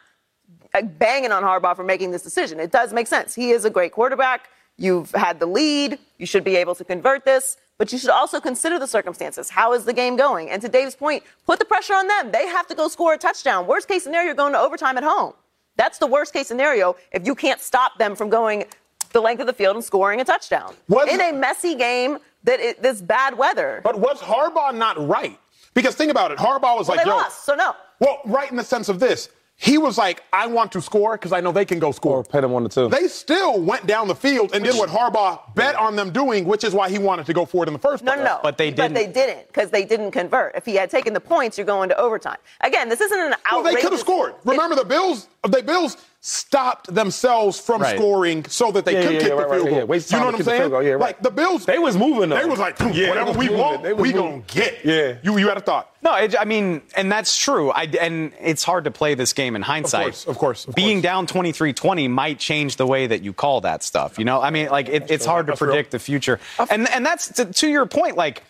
uh, banging on Harbaugh for making this decision. It does make sense. He is a great quarterback. You've had the lead. You should be able to convert this, but you should also consider the circumstances. How is the game going? And to Dave's point, put the pressure on them. They have to go score a touchdown. Worst case scenario, you're going to overtime at home. That's the worst case scenario if you can't stop them from going the length of the field and scoring a touchdown. Was- in a messy game that it, this bad weather. But was Harbaugh not right? Because think about it. Harbaugh was well, like, yo. lost, so no. Well, right in the sense of this. He was like, I want to score because I know they can go score. Or score. pay them on the two. They still went down the field and did what Harbaugh bet on them doing, which is why he wanted to go for it in the first No, place. no, no. But they But they didn't. But they didn't because they didn't convert. If he had taken the points, you're going to overtime. Again, this isn't an Well, they could have scored. Remember, the Bills, the Bills stopped themselves from Right. scoring so that they Yeah, could yeah, kick yeah, the right, right, field goal. Waste you know what I'm saying? goal, right. Like the Bills, They was moving, though. They was like, whatever was we moving. want, we moving. gonna get. Yeah. You you had a thought. No, it, I mean, and that's true. I, and it's hard to play this game in hindsight. Of course, of course, of Being course. down 23-20 might change the way that you call that stuff. You know, I mean, like it, it's hard to predict the future. And and that's to, to your point. Like,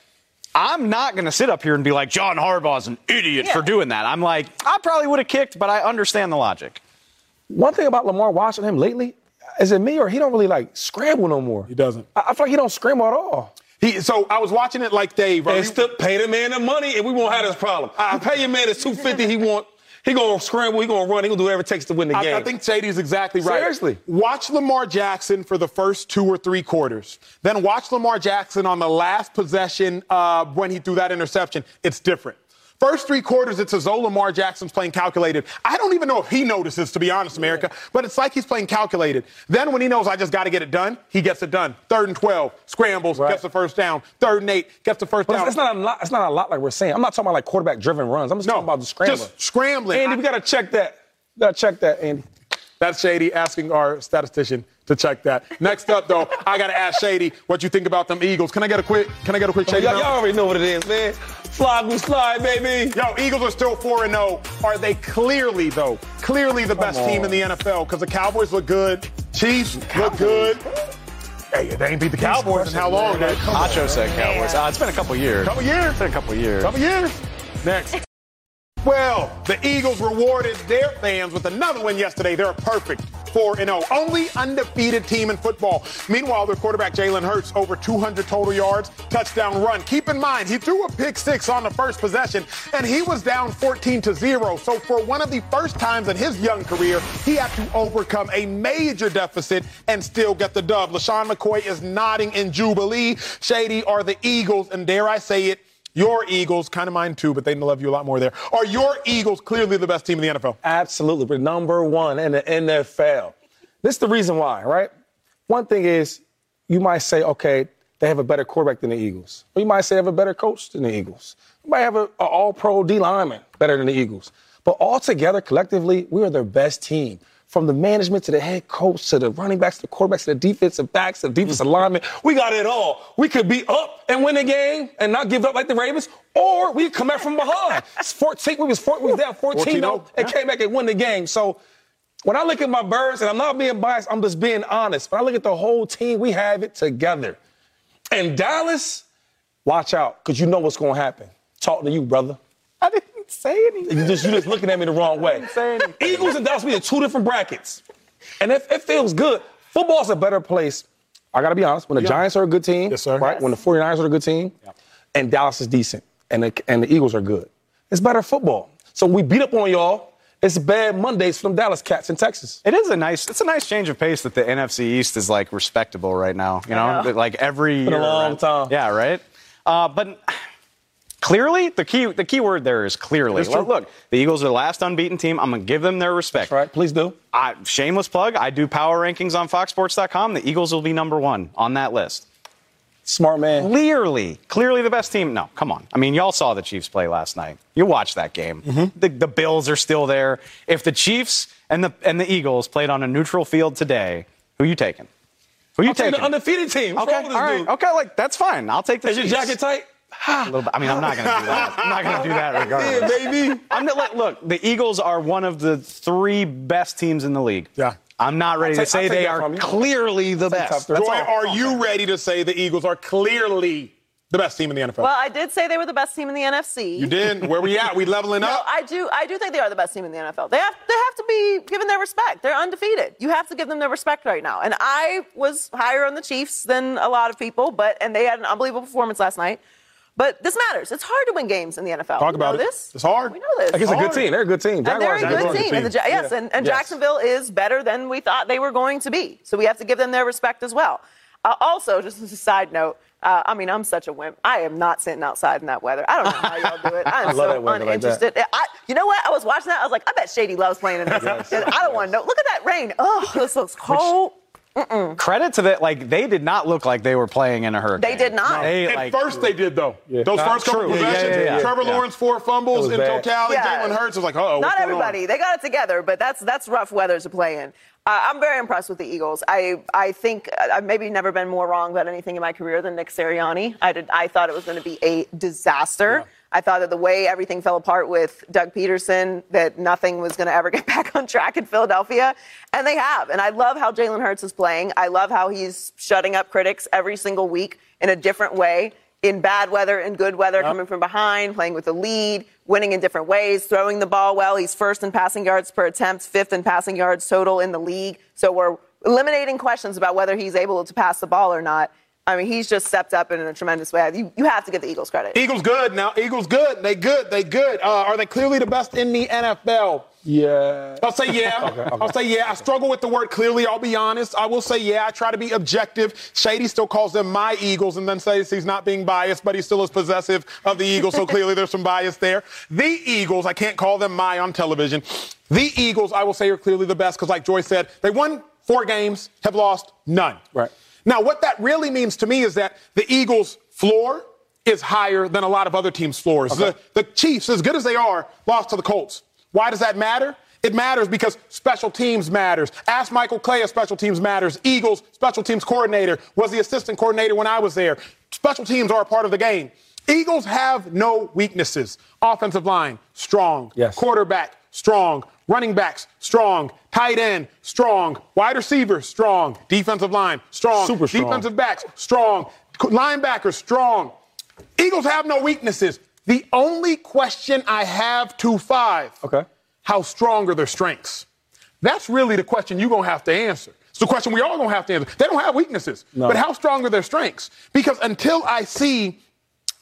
I'm not going to sit up here and be like John Harbaugh's an idiot for doing that. I'm like, I probably would have kicked, but I understand the logic. One thing about Lamar watching him lately, is it me or he don't really like scramble no more? He doesn't. I, I feel like he don't scramble at all. He, so I was watching it like Dave. right? And still pay the man the money, and we won't have this problem. I pay your man his two fifty. He want. He gonna scramble. He gonna run. He gonna do whatever it takes to win the I, game. I think Shady's exactly right. Seriously. Watch Lamar Jackson for the first two or three quarters. Then watch Lamar Jackson on the last possession uh, when he threw that interception. It's different. First three quarters, it's as though Lamar Jackson's playing calculated. I don't even know if he notices, to be honest, America, but it's like he's playing calculated. Then when he knows I just got to get it done, he gets it done. Third and 12, scrambles, Right. gets the first down. Third and eight, gets the first But down. it's, not a lot. It's not a lot like we're saying. I'm not talking about like quarterback driven runs. I'm just no, talking about the scrambling. just scrambling. Andy, I- we gotta check that. We gotta check that, Andy. That's Shady asking our statistician to check that. Next up, though, I got to ask Shady what you think about them Eagles. Can I get a quick? Can I get a quick oh, Shady? Y'all, y'all already know what it is, man. Slide we slide, baby. Yo, Eagles are still 4 0. Are they clearly, though, clearly the best team in the NFL? Because the Cowboys look good, Chiefs look good. Hey, they ain't beat the Cowboys in how long, man? Come on. Nacho said Cowboys. Uh, it's been a couple years. Couple years. It's been a couple years. Couple years. Next. Well, the Eagles rewarded their fans with another win yesterday. They're a perfect 4 0. Only undefeated team in football. Meanwhile, their quarterback Jalen Hurts over 200 total yards, touchdown run. Keep in mind, he threw a pick six on the first possession, and he was down 14 to 0. So, for one of the first times in his young career, he had to overcome a major deficit and still get the dub. LeSean McCoy is nodding in Jubilee. Shady are the Eagles, and dare I say it, your Eagles, kind of mine too, but they love you a lot more there. Are your Eagles clearly the best team in the NFL? Absolutely, but number one in the NFL. This is the reason why, right? One thing is, you might say, okay, they have a better quarterback than the Eagles. Or you might say they have a better coach than the Eagles. You might have an all pro D lineman better than the Eagles. But all together, collectively, we are their best team. From the management to the head coach to the running backs to the quarterbacks to the defensive backs to the defensive mm. linemen, we got it all. We could be up and win a game and not give up like the Ravens, or we come back from behind. It's 14, we was, 14, we was down 14 14-0, and came back and won the game. So when I look at my birds, and I'm not being biased, I'm just being honest. When I look at the whole team, we have it together. And Dallas, watch out, because you know what's going to happen. Talking to you, brother. I didn't say anything. You just, you just looking at me the wrong way. say anything. Eagles and Dallas be in two different brackets. And if it feels good, football's a better place. I got to be honest. When the Giants are a good team, Yes, sir. right? When the 49ers are a good team, and Dallas is decent, and the, and the Eagles are good, it's better football. So we beat up on y'all. It's bad Mondays for them Dallas cats in Texas. It is a nice. It's a nice change of pace that the NFC East is like respectable right now. You know, know. That, like every Been a year, long right? time. Yeah, right. Uh, but clearly, the key the key word there is clearly. That's. Look, look, the Eagles are the last unbeaten team. I'm gonna give them their respect. Right? Please do. I, shameless plug. I do power rankings on FoxSports.com. The Eagles will be number one on that list. Smart man. Clearly, clearly the best team. No, come on. I mean, y'all saw the Chiefs play last night. You watched that game. Mm-hmm. The, the Bills are still there. If the Chiefs and the and the Eagles played on a neutral field today, who you taking? Who you I'm taking the undefeated team. What's okay, wrong with this all right, dude? okay, like that's fine. I'll take the Is your jacket tight? A little bit. I mean, I'm not going to do that. I'm not going to do that regardless. Yeah, baby. I'm not, like, look, the Eagles are one of the three best teams in the league. Yeah. I'm not ready I'll to say they are clearly the top best. three. That's Joy, all. are you ready to say the Eagles are clearly the best team in the NFL? Well, I did say they were the best team in the NFC. you did. Where we at? We leveling up? No, up? I do. I do think they are the best team in the NFL. They have. They have to be given their respect. They're undefeated. You have to give them their respect right now. And I was higher on the Chiefs than a lot of people, but and they had an unbelievable performance last night. But this matters. It's hard to win games in the NFL. Talk We about know it. this. It's hard. We know this. Like, it's a good team. They're a good team. And they're a are good Jaguars are team. And the. Ja- yes, Yeah. and, and Yes. Jacksonville is better than we thought they were going to be. So we have to give them their respect as well. Uh, also, just as a side note, uh, I mean, I'm such a wimp. I am not sitting outside in that weather. I don't know how y'all do it. I am love so that weather like that. uninterested. I, you know what? I was watching that. I was like, I bet Shady loves playing in this. And I don't want to know. Look at that rain. Oh, this looks cold. Credit to that. Like they did not look like they were playing in a hurricane. They did not. They, At like, first they did though. Those Not first couple true. Yeah, possessions, yeah, yeah, yeah. Trevor Yeah. Lawrence four fumbles in bad. totality. Yeah. Jalen Hurts was like, oh, Not everybody. They got it together, but that's that's rough weather to play in. Uh, I'm very impressed with the Eagles. I I think uh, I've maybe never been more wrong about anything in my career than Nick Sirianni. I did. I thought it was going to be a disaster. I thought that the way everything fell apart with Doug Pederson, that nothing was going to ever get back on track in Philadelphia, and they have. And I love how Jalen Hurts is playing. I love how he's shutting up critics every single week in a different way in bad weather and good weather, coming from behind, playing with a lead, winning in different ways, throwing the ball well. He's first in passing yards per attempt, fifth in passing yards total in the league. So we're eliminating questions about whether he's able to pass the ball or not. I mean, he's just stepped up in a tremendous way. You, you have to give the Eagles credit. Eagles good now. Eagles good. They good. They good. Uh, are they clearly the best in the NFL? Yeah. I'll say yeah. I'll say yeah. I struggle with the word clearly. I'll be honest. I will say yeah. I try to be objective. Shady still calls them my Eagles and then says he's not being biased, but he still is possessive of the Eagles. So clearly there's some bias there. The Eagles, I can't call them my on television. The Eagles, I will say, are clearly the best because, like Joy said, they won four games, have lost none. Right. Now, what that really means to me is that the Eagles' floor is higher than a lot of other teams' floors. The, the Chiefs, as good as they are, lost to the Colts. Why does that matter? It matters because special teams matters. Ask Michael Clay if special teams matters. Eagles special teams coordinator was the assistant coordinator when I was there. Special teams are a part of the game. Eagles have no weaknesses. Offensive line, strong. Yes. Quarterback, strong. Running backs, strong. Tight end, strong. Wide receiver, strong. Defensive line, strong. Super strong. Defensive backs, strong. Linebackers, strong. Eagles have no weaknesses. The only question I have to five. Okay. How strong are their strengths? That's really the question you're gonna have to answer. It's the question we all gonna have to answer. They don't have weaknesses, No. but how strong are their strengths? Because until I see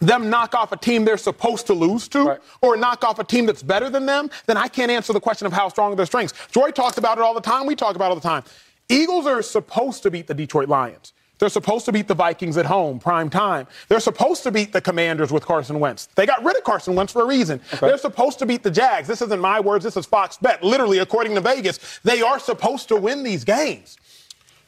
them knock off a team they're supposed to lose to, Right. or knock off a team that's better than them, then I can't answer the question of how strong are their strengths. Joy talks about it all the time. We talk about it all the time. Eagles are supposed to beat the Detroit Lions. They're supposed to beat the Vikings at home, prime time. They're supposed to beat the Commanders with Carson Wentz. They got rid of Carson Wentz for a reason. They're supposed to beat the Jags. This isn't my words, this is Fox Bet. Literally, according to Vegas, they are supposed to win these games.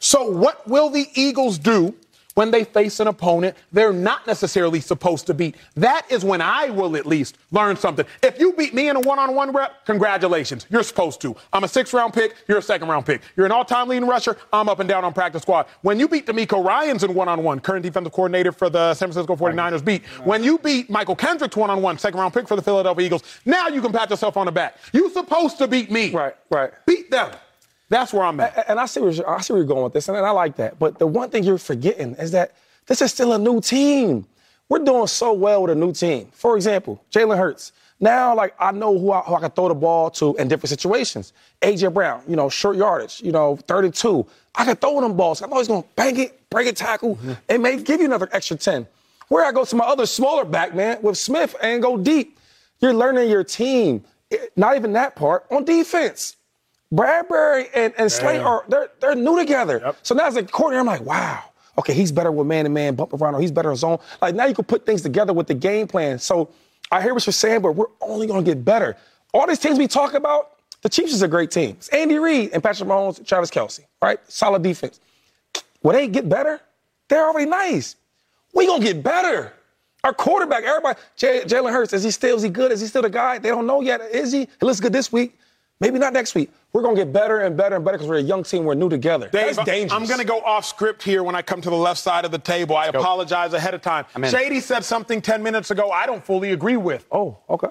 So, what will the Eagles do when they face an opponent they're not necessarily supposed to beat? That is when I will at least learn something. If you beat me in a one on one rep, congratulations. You're supposed to. I'm a six round pick, you're a second round pick. You're an all time leading rusher, I'm up and down on practice squad. When you beat DeMeco Ryans in one on one, current defensive coordinator for the San Francisco 49ers beat, when you beat Mychal Kendricks one on one, second round pick for the Philadelphia Eagles, now you can pat yourself on the back. You're supposed to beat me. Right, right. Beat them. That's where I'm at. And I see where you're, I see where you're going with this, and I like that. But the one thing you're forgetting is that this is still a new team. We're doing so well with a new team. For example, Jalen Hurts. Now, like I know who I, who I can throw the ball to in different situations. AJ Brown, you know, short yardage, you know, 32. I can throw them balls. I know he's gonna bang it, break mm-hmm. it, tackle, and may give you another extra 10. Where I go to my other smaller back, man, with Smith and go deep. You're learning your team. Not even that part on defense. Bradberry and, and Slay are they're they're new together. So now as a coordinator, I'm like, wow. Okay, he's better with man to man, bump around, or he's better in zone. Like now you can put things together with the game plan. So I hear what you're saying, but we're only gonna get better. All these teams we talk about, the Chiefs is a great team. It's Andy Reid and Patrick Mahomes, Travis Kelce, right? Solid defense. Will they get better? They're already nice. We gonna get better. Our quarterback, everybody, J- Jalen Hurts, is he still is he good? Is he still the guy? They don't know yet. Is he? He looks good this week. Maybe not next week. We're gonna get better and better and better because we're a young team. We're new together. Dave, That's dangerous. I'm going to go off script here when I come to the left side of the table. I apologize ahead of time. Shady said something 10 minutes ago I don't fully agree with. Oh, okay.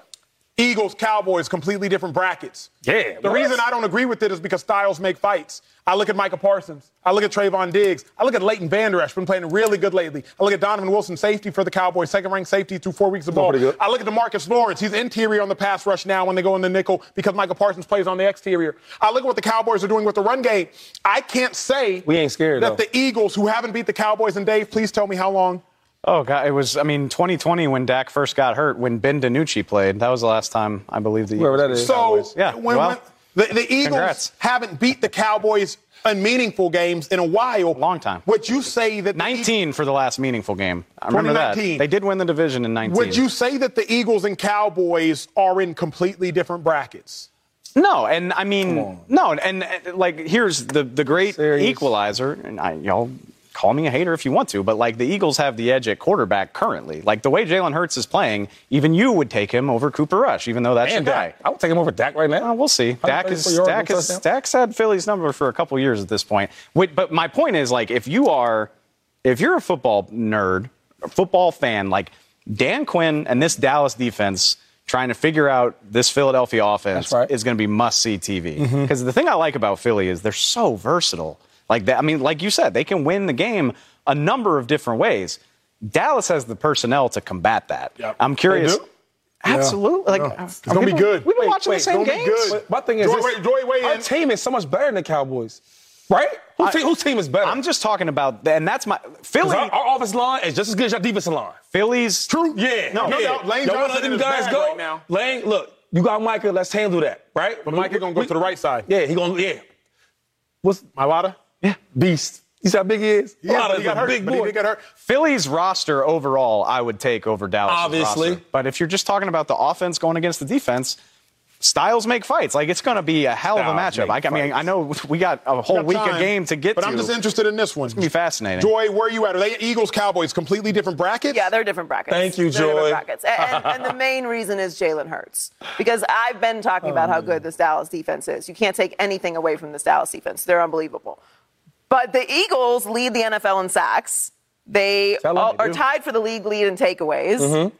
Eagles, Cowboys, completely different brackets. Yeah, The reason I don't agree with it is because styles make fights. I look at Micah Parsons. I look at Trevon Diggs. I look at Leighton Vander Esch, been playing really good lately. I look at Donovan Wilson, safety for the Cowboys, second ranked safety through four weeks of ball. good. I look at Demarcus Lawrence. He's interior on the pass rush now when they go in the nickel because Micah Parsons plays on the exterior. I look at what the Cowboys are doing with the run game. I can't say We ain't scared, that though. the Eagles, who haven't beat the Cowboys, and Dave, please tell me how long. Oh God, it was. I mean, 2020 when Dak first got hurt, when Ben DiNucci played. That was the last time I believe the Whoever Eagles that is. So Cowboys. yeah, when, well, when the, the Eagles congrats. haven't beat the Cowboys in meaningful games in a while. Long time. Would you say that the 19 for the last meaningful game. I remember that. 2019. They did win the division in 19. Would you say that the Eagles and Cowboys are in completely different brackets? No, and I mean, no, and, and, like here's the the great Serious. equalizer, and I, y'all call me a hater if you want to, but like the Eagles have the edge at quarterback currently. Like the way Jalen Hurts is playing, even you would take him over Cooper Rush, even though that's And your guy. I would take him over Dak right now. Uh, we'll see. Dak is 134 yards, Dak is. Dak's had Philly's number for a couple years at this point. Wait, but my point is like if you are if you're a football nerd, a football fan, like Dan Quinn and this Dallas defense trying to figure out this Philadelphia offense right. is going to be must see TV. Because the thing I like about Philly is they're so versatile. Like that, I mean, like you said, they can win the game a number of different ways. Dallas has the personnel to combat that. Yep. I'm curious. They do? Absolutely. Like, Yeah. It's gonna be good. We've been Wait, watching wait, the same it's gonna be games. good. My thing is, Joy, this, wait, Joy, our in. team is so much better than the Cowboys, right? Whose, team, whose team is better? I'm just talking about, that, and that's my Philly. our, our offensive line is just as good as your defensive line. Philly's True. Yeah. No, no yeah. doubt. Lane Y'all wanna Johnson let them guys go right now. Lane, look, you got Micah. Let's handle that, right? But Micah gonna go to the right side. Yeah, he gonna yeah. What's Mailata? beast? You see how big he is? Yeah, Lata's but he got a hurt. big but he boy. did get hurt. Philly's roster overall, I would take over Dallas. Obviously. But if you're just talking about the offense going against the defense, styles make fights. Like it's going to be a hell of a matchup. I, I mean. I know we got a whole Got week time, of game to get but to. I'm just interested in this one. It's gonna be fascinating. Joy, where are you at? Are they Eagles, Cowboys, completely different brackets? Yeah, they're different brackets. Thank you, They're different Joy. brackets. And, and the main reason is Jalen Hurts. Because I've been talking about Oh, how good this Dallas defense is. You can't take anything away from this Dallas defense. They're unbelievable. But the Eagles lead the NFL in sacks. They all- are. Mm-hmm. tied for the league lead in takeaways.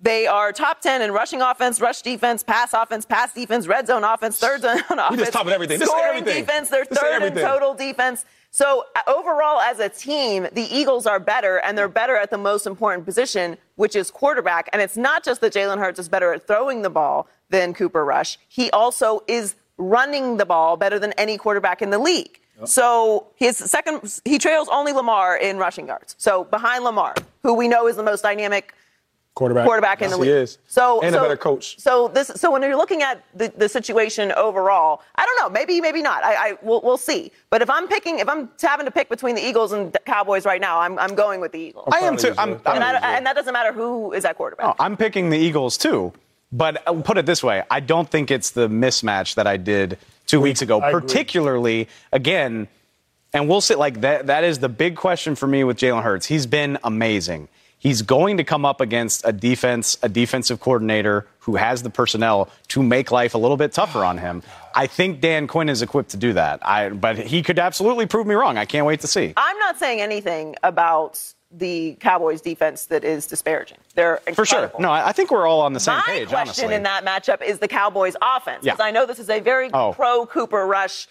They are top 10 in rushing offense, rush defense, pass offense, pass defense, red zone offense, third zone offense. top of everything. This is Scoring everything. defense, they're This third in total defense. So uh, overall, as a team, the Eagles are better, and they're better at the most important position, which is quarterback. And it's not just that Jalen Hurts is better at throwing the ball than Cooper Rush. He also is running the ball better than any quarterback in the league. So his second, he trails only Lamar in rushing yards. So behind Lamar, who we know is the most dynamic Quarterback. quarterback in Yes, the he league. is. So And a better coach. So this so when you're looking at the, the situation overall, I don't know, maybe maybe not. I, I we'll, we'll see. But if I'm picking, if I'm having to pick between the Eagles and the Cowboys right now, I'm I'm going with the Eagles. I am proud of too. I'm, and, I'm, and that doesn't matter who is at quarterback. Oh, I'm picking the Eagles too. But I'll put it this way I don't think it's the mismatch that I did two weeks ago, I agree. particularly, again, and we'll say like that, that is the big question for me with Jalen Hurts. He's been amazing. He's going to come up against a defense, a defensive coordinator who has the personnel to make life a little bit tougher on him. I think Dan Quinn is equipped to do that. I, but he could absolutely prove me wrong. I can't wait to see. I'm not saying anything about the Cowboys defense that is disparaging. They're incredible. For sure. No, I think we're all on the same My page, question honestly. in that matchup is the Cowboys' offense. Yeah. Because I know this is a very Oh. pro Cooper Rush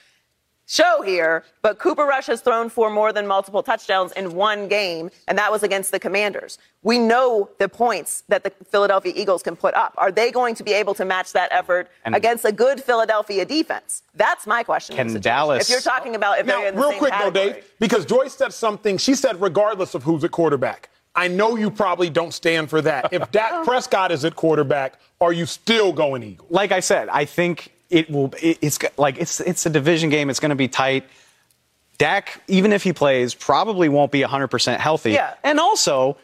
show here, but Cooper Rush has thrown for more than multiple touchdowns in one game, and that was against the Commanders. We know the points that the Philadelphia Eagles can put up. Are they going to be able to match that effort And- against a good Philadelphia defense? That's my question. Can. Dallas- If you're talking about if Now, they're in the real same quick category. though, Dave, because Joyce said something. She said, regardless of who's at quarterback. I know you probably don't stand for that. If Dak oh. Prescott is at quarterback, are you still going Eagles? like I said, I think it will. It, it's like it's it's a division game. It's going to be tight. Dak, even if he plays, probably won't be 100% healthy. Yeah. And also,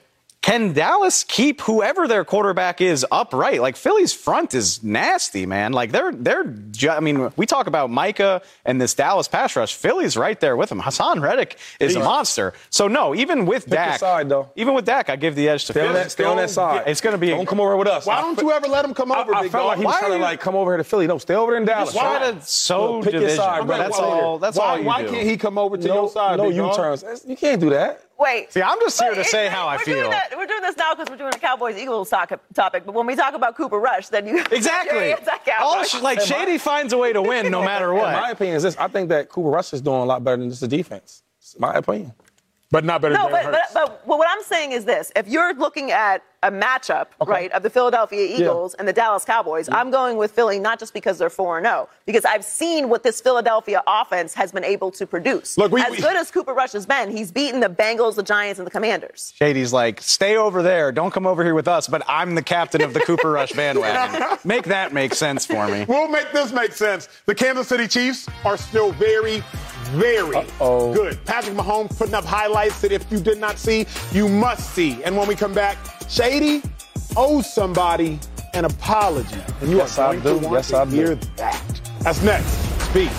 can Dallas keep whoever their quarterback is upright? Like Philly's front is nasty, man. Like they're they're. ju- I mean, we talk about Micah and this Dallas pass rush. Philly's right there with him. Haason Reddick is a monster. So no, even with your Dak, side, though. even with Dak, I give the edge to Stay on Philly. that, stay on that side. It's going to be. Don't come over with us. Why don't you ever let him come I, over, I big felt like he was Why trying are to like come over here to Philly. No, stay over there in Dallas. Why Why? to sow pick your division? side, brother. That's Why- all. That's why, all you why do. can't he come over to no, your side? no big? U-turns. You can't do that. Wait. See, I'm just here to say how I we're feel. Doing that, we're doing this now because we're doing a Cowboys Eagles talk, topic. But when we talk about Cooper Rush, then you Exactly. You're. All sh- like Shady finds a way to win no matter In my opinion is this. I think that Cooper Rush is doing a lot better than just the defense. It's my opinion. But not better No, than but, Jalen but, Hurts. but, but what I'm saying is this: if you're looking at a matchup, right, of the Philadelphia Eagles and the Dallas Cowboys, I'm going with Philly not just because they're four and zero, because I've seen what this Philadelphia offense has been able to produce. Look, we- as we- good as Cooper Rush has been, he's beaten the Bengals, the Giants, and the Commanders. Shady's like, stay over there. Don't come over here with us. But I'm the captain of the Cooper Rush bandwagon. Make that make sense for me. We'll make this make sense. The Kansas City Chiefs are still very, very Uh-oh. good. Patrick Mahomes putting up highlights that if you did not see, you must see. And when we come back, Shady owes somebody an apology. And you Yes, are I going do. to want Yes, to I do. hear that. That's next. Speak.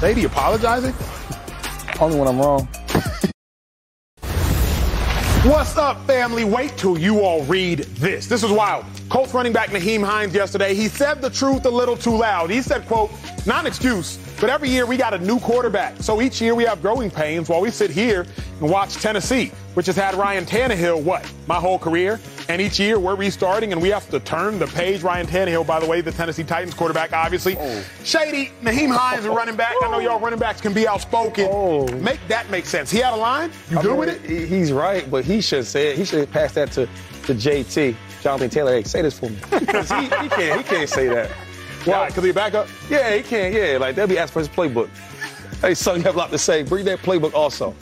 Shady apologizing? Only when I'm wrong. What's up, family? Wait till you all read this. This is wild. Colts running back Nyheim Hines yesterday, he said the truth a little too loud. He said, quote, not an excuse, but every year we got a new quarterback. So each year we have growing pains while we sit here and watch Tennessee, which has had Ryan Tannehill, what, my whole career? And each year we're restarting and we have to turn the page. Ryan Tannehill, by the way, the Tennessee Titans quarterback, obviously. Oh. Shady, Nyheim Hines, a running back. I know y'all running backs can be outspoken. Oh. Make that make sense. He had a line? You I good mean, with it? He's right, but he should say it. He should pass that to, to JT, Jonathan Taylor. Hey, say this for me. 'Cause he, he can't. He can't say that. Why? Because he back up? Yeah, he can't. Yeah, like they'll be asking for his playbook. Hey, son, you have a lot to say. Bring that playbook also.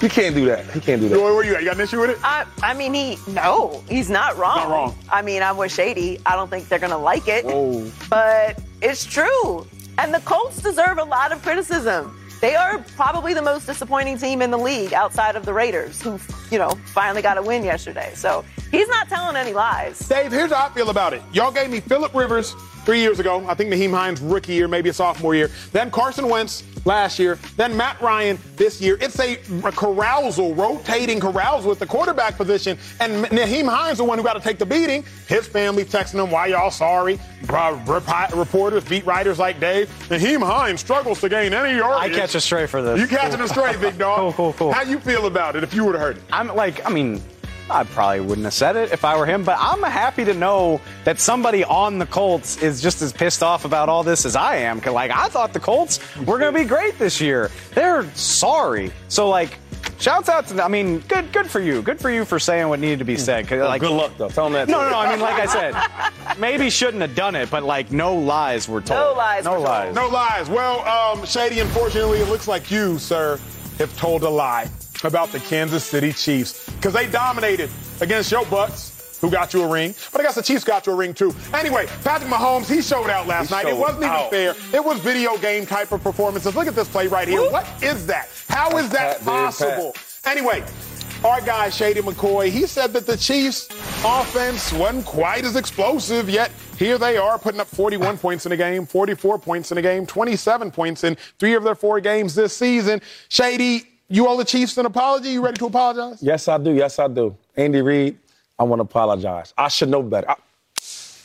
He can't do that. He can't do that. Joy, where you at? You got an issue with it? I, I mean, he no, he's not wrong. Not wrong. I mean, I'm with Shady. I don't think they're gonna like it, Whoa. but it's true. And the Colts deserve a lot of criticism. They are probably the most disappointing team in the league outside of the Raiders, who you know finally got a win yesterday. So he's not telling any lies. Dave, here's how I feel about it. Y'all gave me Philip Rivers three years ago. I think Nyheim Hines rookie year, maybe a sophomore year. Then Carson Wentz last year. Then Matt Ryan this year. It's a, a carousal, rotating carousal with the quarterback position. And Nyheim Hines, the one who got to take the beating. His family texting him, "Why y'all sorry?" Reporters, beat writers like Dave. Nyheim Hines struggles to gain any yardage. I catch a stray for this. You catching a stray, big dog. cool, cool, cool. How you feel about it if you would have heard it? I'm like, I mean, I probably wouldn't have said it if I were him, but I'm happy to know that somebody on the Colts is just as pissed off about all this as I am. Cause like I thought the Colts were going to be great this year. They're sorry. So like, shouts out to. I mean, good, good for you. Good for you for saying what needed to be said. Cause, like, Good luck, though. Tell them that. No, no, no. I mean, like I said, maybe shouldn't have done it, but like no lies were told. No lies No were told. lies. No lies. Well, um, Shady, unfortunately, it looks like you, sir, have told a lie about the Kansas City Chiefs because they dominated against your Bucks, who got you a ring. But I guess the Chiefs got you a ring too. Anyway, Patrick Mahomes, he showed out last He night. It wasn't even out. fair. It was video game type of performances. Look at this play right here. What is that? How is that Pat, possible? Anyway, our guy Shady McCoy, he said that the Chiefs' offense wasn't quite as explosive, yet here they are putting up 41 ah. points in a game, 44 points in a game, 27 points in three of their four games this season. Shady, you owe the Chiefs an apology. You ready to apologize? Yes, I do. Yes, I do. Andy Reid, I want to apologize. I should know better. I,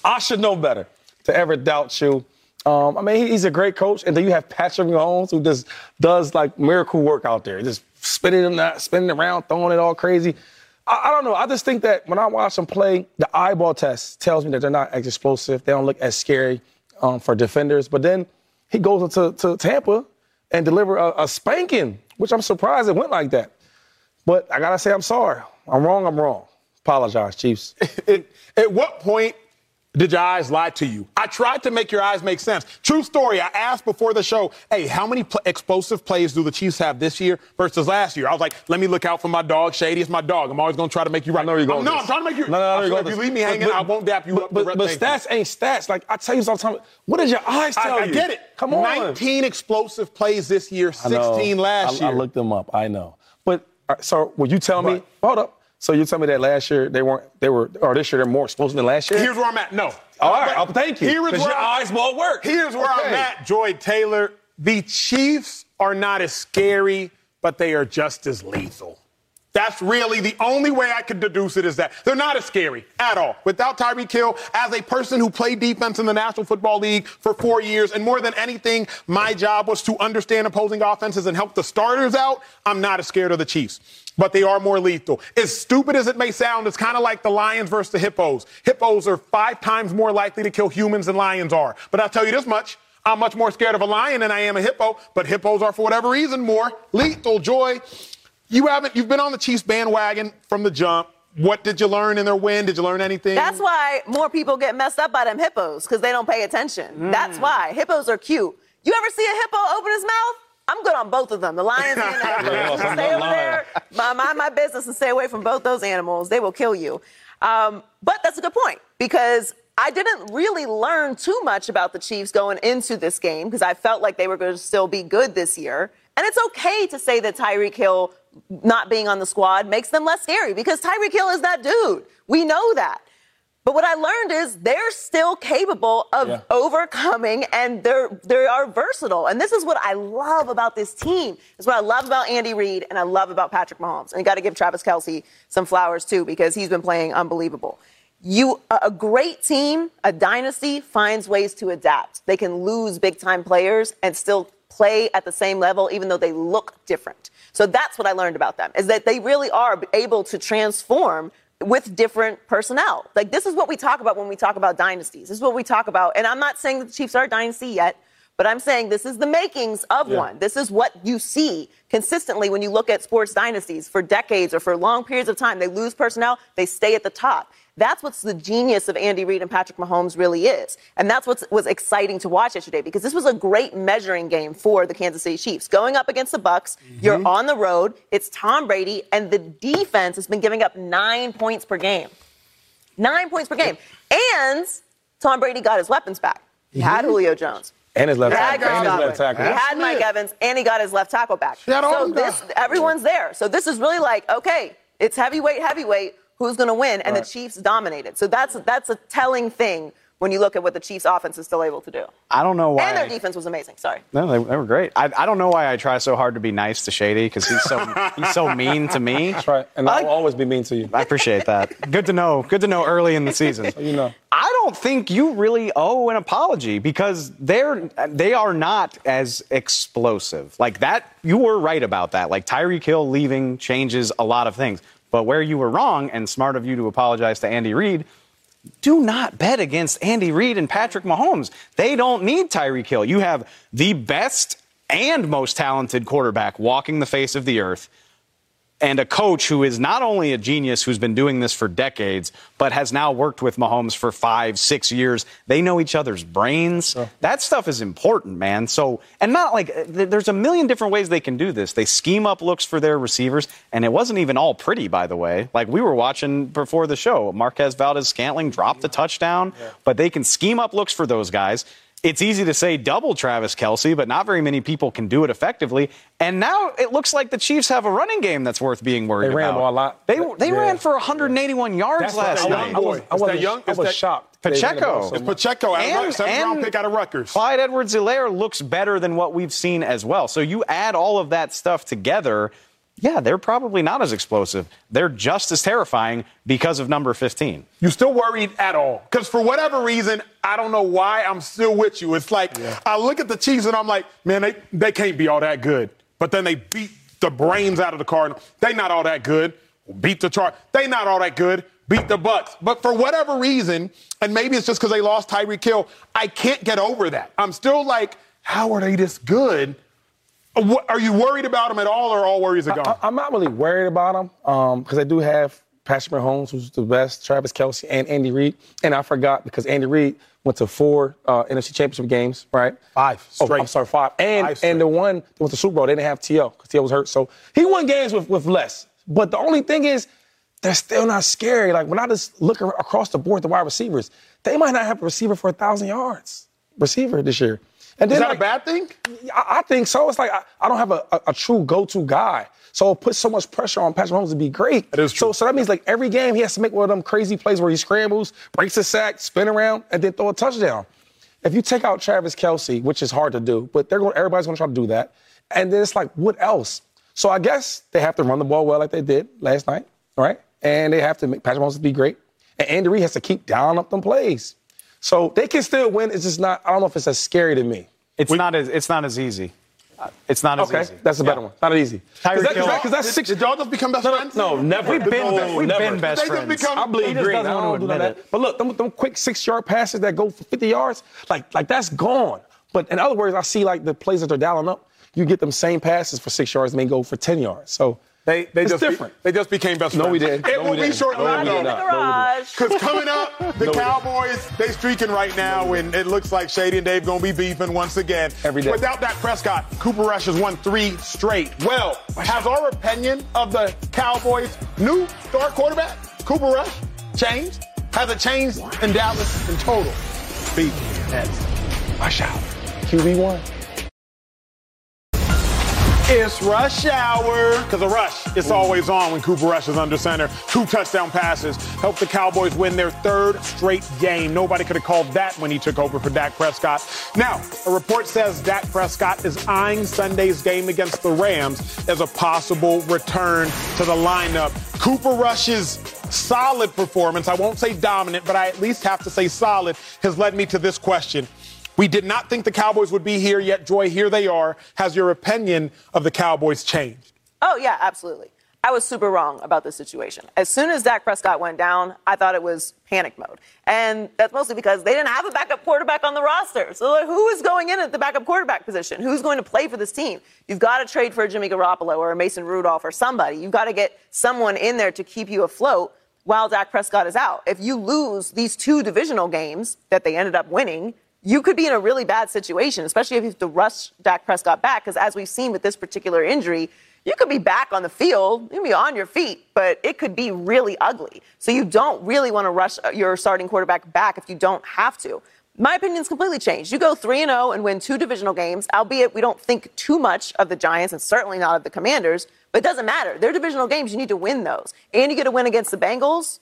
I should know better to ever doubt you. Um, I mean, he's a great coach, and then you have Patrick Mahomes who just does like miracle work out there, just spinning that, spinning around, throwing it all crazy. I, I don't know. I just think that when I watch them play, the eyeball test tells me that they're not as explosive. They don't look as scary um, for defenders. But then he goes into to Tampa and deliver a, a spanking, which I'm surprised it went like that. But I gotta say, I'm sorry. I'm wrong. I'm wrong. Apologize, Chiefs. At, at what point did your eyes lie to you? I tried to make your eyes make sense. True story. I asked before the show, hey, how many pl- explosive plays do the Chiefs have this year versus last year? I was like, let me look out for my dog. Shady is my dog. I'm always going to try to make you right. Know you're going. No, I'm trying to make you. No, no, I know I where swear, you're if you leave me hanging, But- I won't dap you but, up. But, the but stats ain't stats. Like I tell you sometimes, what does your eyes tell I, I get it. Come on. 19 explosive plays this year, I know. 16 last I, year. I looked them up. I know. But uh, so, will you tell me? Hold up. So you tell me that last year they weren't, they were, or this year they're more explosive than last year? Here's where I'm at. No. All right. Oh, thank you. Here is 'Cause where your I'm- eyes won't work. Here's where I'm at, Joy Taylor. The Chiefs are not as scary, but they are just as lethal. That's really the only way I could deduce it is that they're not as scary at all. Without Tyreek Hill, as a person who played defense in the National Football League for four years, and more than anything, my job was to understand opposing offenses and help the starters out. I'm not as scared of the Chiefs, but they are more lethal. As stupid as it may sound, it's kind of like the Lions versus the Hippos. Hippos are five times more likely to kill humans than lions are. But I'll tell you this much. I'm much more scared of a lion than I am a hippo, but hippos are, for whatever reason, more lethal. Joy, you haven't, you've been on the Chiefs bandwagon from the jump. What did you learn in their win? Did you learn anything? That's why more people get messed up by them hippos because they don't pay attention. That's why hippos are cute. You ever see a hippo open his mouth? I'm good on both of them, the lions and the hippos. Yeah, Just stay over there, mind mind my business, and stay away from both those animals. They will kill you. Um, but that's a good point because I didn't really learn too much about the Chiefs going into this game because I felt like they were going to still be good this year. And it's okay to say that Tyreek Hill not being on the squad makes them less scary because Tyreek Hill is that dude. We know that. But what I learned is they're still capable of Yeah. overcoming and they're they are versatile. And this is what I love about this team. It's what I love about Andy Reid and I love about Patrick Mahomes. And you got to give Travis Kelce some flowers too because he's been playing unbelievable. You a a great team, a dynasty finds ways to adapt. They can lose big time players and still play at the same level even though they look different. So that's what I learned about them is that they really are able to transform with different personnel. Like this is what we talk about when we talk about dynasties. This is what we talk about. And I'm not saying that the Chiefs are a dynasty yet, but I'm saying this is the makings of one. This is what you see consistently when you look at sports dynasties for decades or for long periods of time. They lose personnel, they stay at the top. That's what's the genius of Andy Reid and Patrick Mahomes really is. And that's what was exciting to watch yesterday because this was a great measuring game for the Kansas City Chiefs. Going up against the Bucks, you're mm-hmm. on the road, it's Tom Brady, and the defense has been giving up nine points per game. Nine points per game. And Tom Brady got his weapons back. He had mm-hmm. Julio Jones. And his left tackle. And his left tackle. He had Mike Evans, and he got his left tackle back. had So this, everyone's there. So this is really like, okay, it's heavyweight, heavyweight. Who's going to win? And Right. the Chiefs dominated. So that's that's a telling thing when you look at what the Chiefs' offense is still able to do. I don't know why. And their defense was amazing. Sorry. No, they, they were great. I, I don't know why I try so hard to be nice to Shady because he's so he's so mean to me. That's right. And I, I'll always be mean to you. I appreciate that. Good to know. Good to know early in the season. you know. I don't think you really owe an apology because they're they are not as explosive. Like that, you were right about that. Like Tyreek Hill leaving changes a lot of things. But where you were wrong and smart of you to apologize to Andy Reid do not bet against Andy Reid and Patrick Mahomes. They don't need Tyreek Hill. You have the best and most talented quarterback walking the face of the earth and a coach who is not only a genius who's been doing this for decades, but has now worked with Mahomes for five, six years. They know each other's brains. That stuff is important, man. So, and not like uh, there's a million different ways they can do this. They scheme up looks for their receivers, and it wasn't even all pretty, by the way. Like we were watching before the show, Marquez Valdes-Scantling dropped a touchdown, but they can scheme up looks for those guys. It's easy to say double Travis Kelce, but not very many people can do it effectively. And now it looks like the Chiefs have a running game that's worth being worried They ran about. the ball a lot. They they Yeah. ran for 181 yards That's last I was- night. I was, I was, that young? I was that- shocked. They ran the ball Pacheco. so It's much. Pacheco, out of, seventh round pick out of Rutgers. Clyde Edwards-Helaire looks better than what we've seen as well. So you add all of that stuff together, yeah, they're probably not as explosive. They're just as terrifying because of number 15. You still worried at all? Because for whatever reason, I don't know why I'm still with you. It's like I look at the Chiefs and I'm like, man, they, they can't be all that good. But then they beat the brains out of the Cardinals. They not all that good. Beat the chart. They not all that good. Beat the Bucks. But for whatever reason, and maybe it's just because they lost Tyreek Hill, I can't get over that. I'm still like, how are they this good? What, are you worried about them at all, or all worries are gone? I, am not really worried about them because I do have Patrick Mahomes, who's the best, Travis Kelce, and Andy Reid. And I forgot because Andy Reid went to four uh, NFC Championship games, right? Five straight. I'm sorry, five. And Five and the one that went to Super Bowl, they didn't have T.O. because T.O. was hurt. So he won games with, with less. But the only thing is, they're still not scary. Like when I just look across the board, the wide receivers, they might not have a receiver for a thousand yards receiver this year. And Is then that like, a bad thing? I, I think so. It's like I, I don't have a, a, a true go-to guy. So it puts so much pressure on Patrick Mahomes to be great. That is true. So, so that means like every game he has to make one of them crazy plays where he scrambles, breaks a sack, spin around, and then throw a touchdown. If you take out Travis Kelce, which is hard to do, but they're going, everybody's going to try to do that. And then it's like, what else? So I guess they have to run the ball well like they did last night, right? And they have to make Patrick Mahomes be great. And Andy Reid has to keep dialing up them plays. So they can still win. It's just not, I don't know if it's as scary to me. It's not as it's not as easy. Uh, It's not as Okay, easy. that's a better one. Not as easy. Tyreek Because that, Hill- that- that's Did- six. Did y'all just become best No, no, friends? no, never. We've been No, be- we've never. been best They just friends. become- I believe green. I don't to do admit that. it. But look, them, them quick six-yard passes that go for 50 yards, like like that's gone. But in other words, I see like the plays that they're dialing up. You get them same passes for six yards and they go for 10 yards. So They, they it's just be- different. they just became best No, friends. we didn't. It No, will we be didn't. short No, we lived did in the though. garage. Because coming up, the Cowboys, they streaking right now, and it looks like Shady and Dave gonna be beefing once again. Every day. Without Dak Prescott, Cooper Rush has won three straight. Well, has our opinion of the Cowboys' new star quarterback, Cooper Rush, changed? Has it changed in Dallas in total? Speak next. Rush out. QB1. It's rush hour. Because a rush, it's always on when Cooper Rush is under center. Two touchdown passes helped the Cowboys win their third straight game. Nobody could have called that when he took over for Dak Prescott. Now, a report says Dak Prescott is eyeing Sunday's game against the Rams as a possible return to the lineup. Cooper Rush's solid performance, I won't say dominant, but I at least have to say solid, has led me to this question. We did not think the Cowboys would be here, yet, Joy, here they are. Has your opinion of the Cowboys changed? Oh, yeah, absolutely. I was super wrong about this situation. As soon as Dak Prescott went down, I thought it was panic mode. And that's mostly because they didn't have a backup quarterback on the roster. So, who is going in at the backup quarterback position? Who's going to play for this team? You've got to trade for Jimmy Garoppolo or Mason Rudolph or somebody. You've got to get someone in there to keep you afloat while Dak Prescott is out. If you lose these two divisional games that they ended up winning, you could be in a really bad situation, especially if you have to rush Dak Prescott back, because as we've seen with this particular injury, you could be back on the field, you can be on your feet, but it could be really ugly. So you don't really want to rush uh, your starting quarterback back if you don't have to. My opinion's completely changed. You go 3 and 0 and win two divisional games, albeit we don't think too much of the Giants and certainly not of the Commanders, but it doesn't matter. They're divisional games, you need to win those. And you get a win against the Bengals,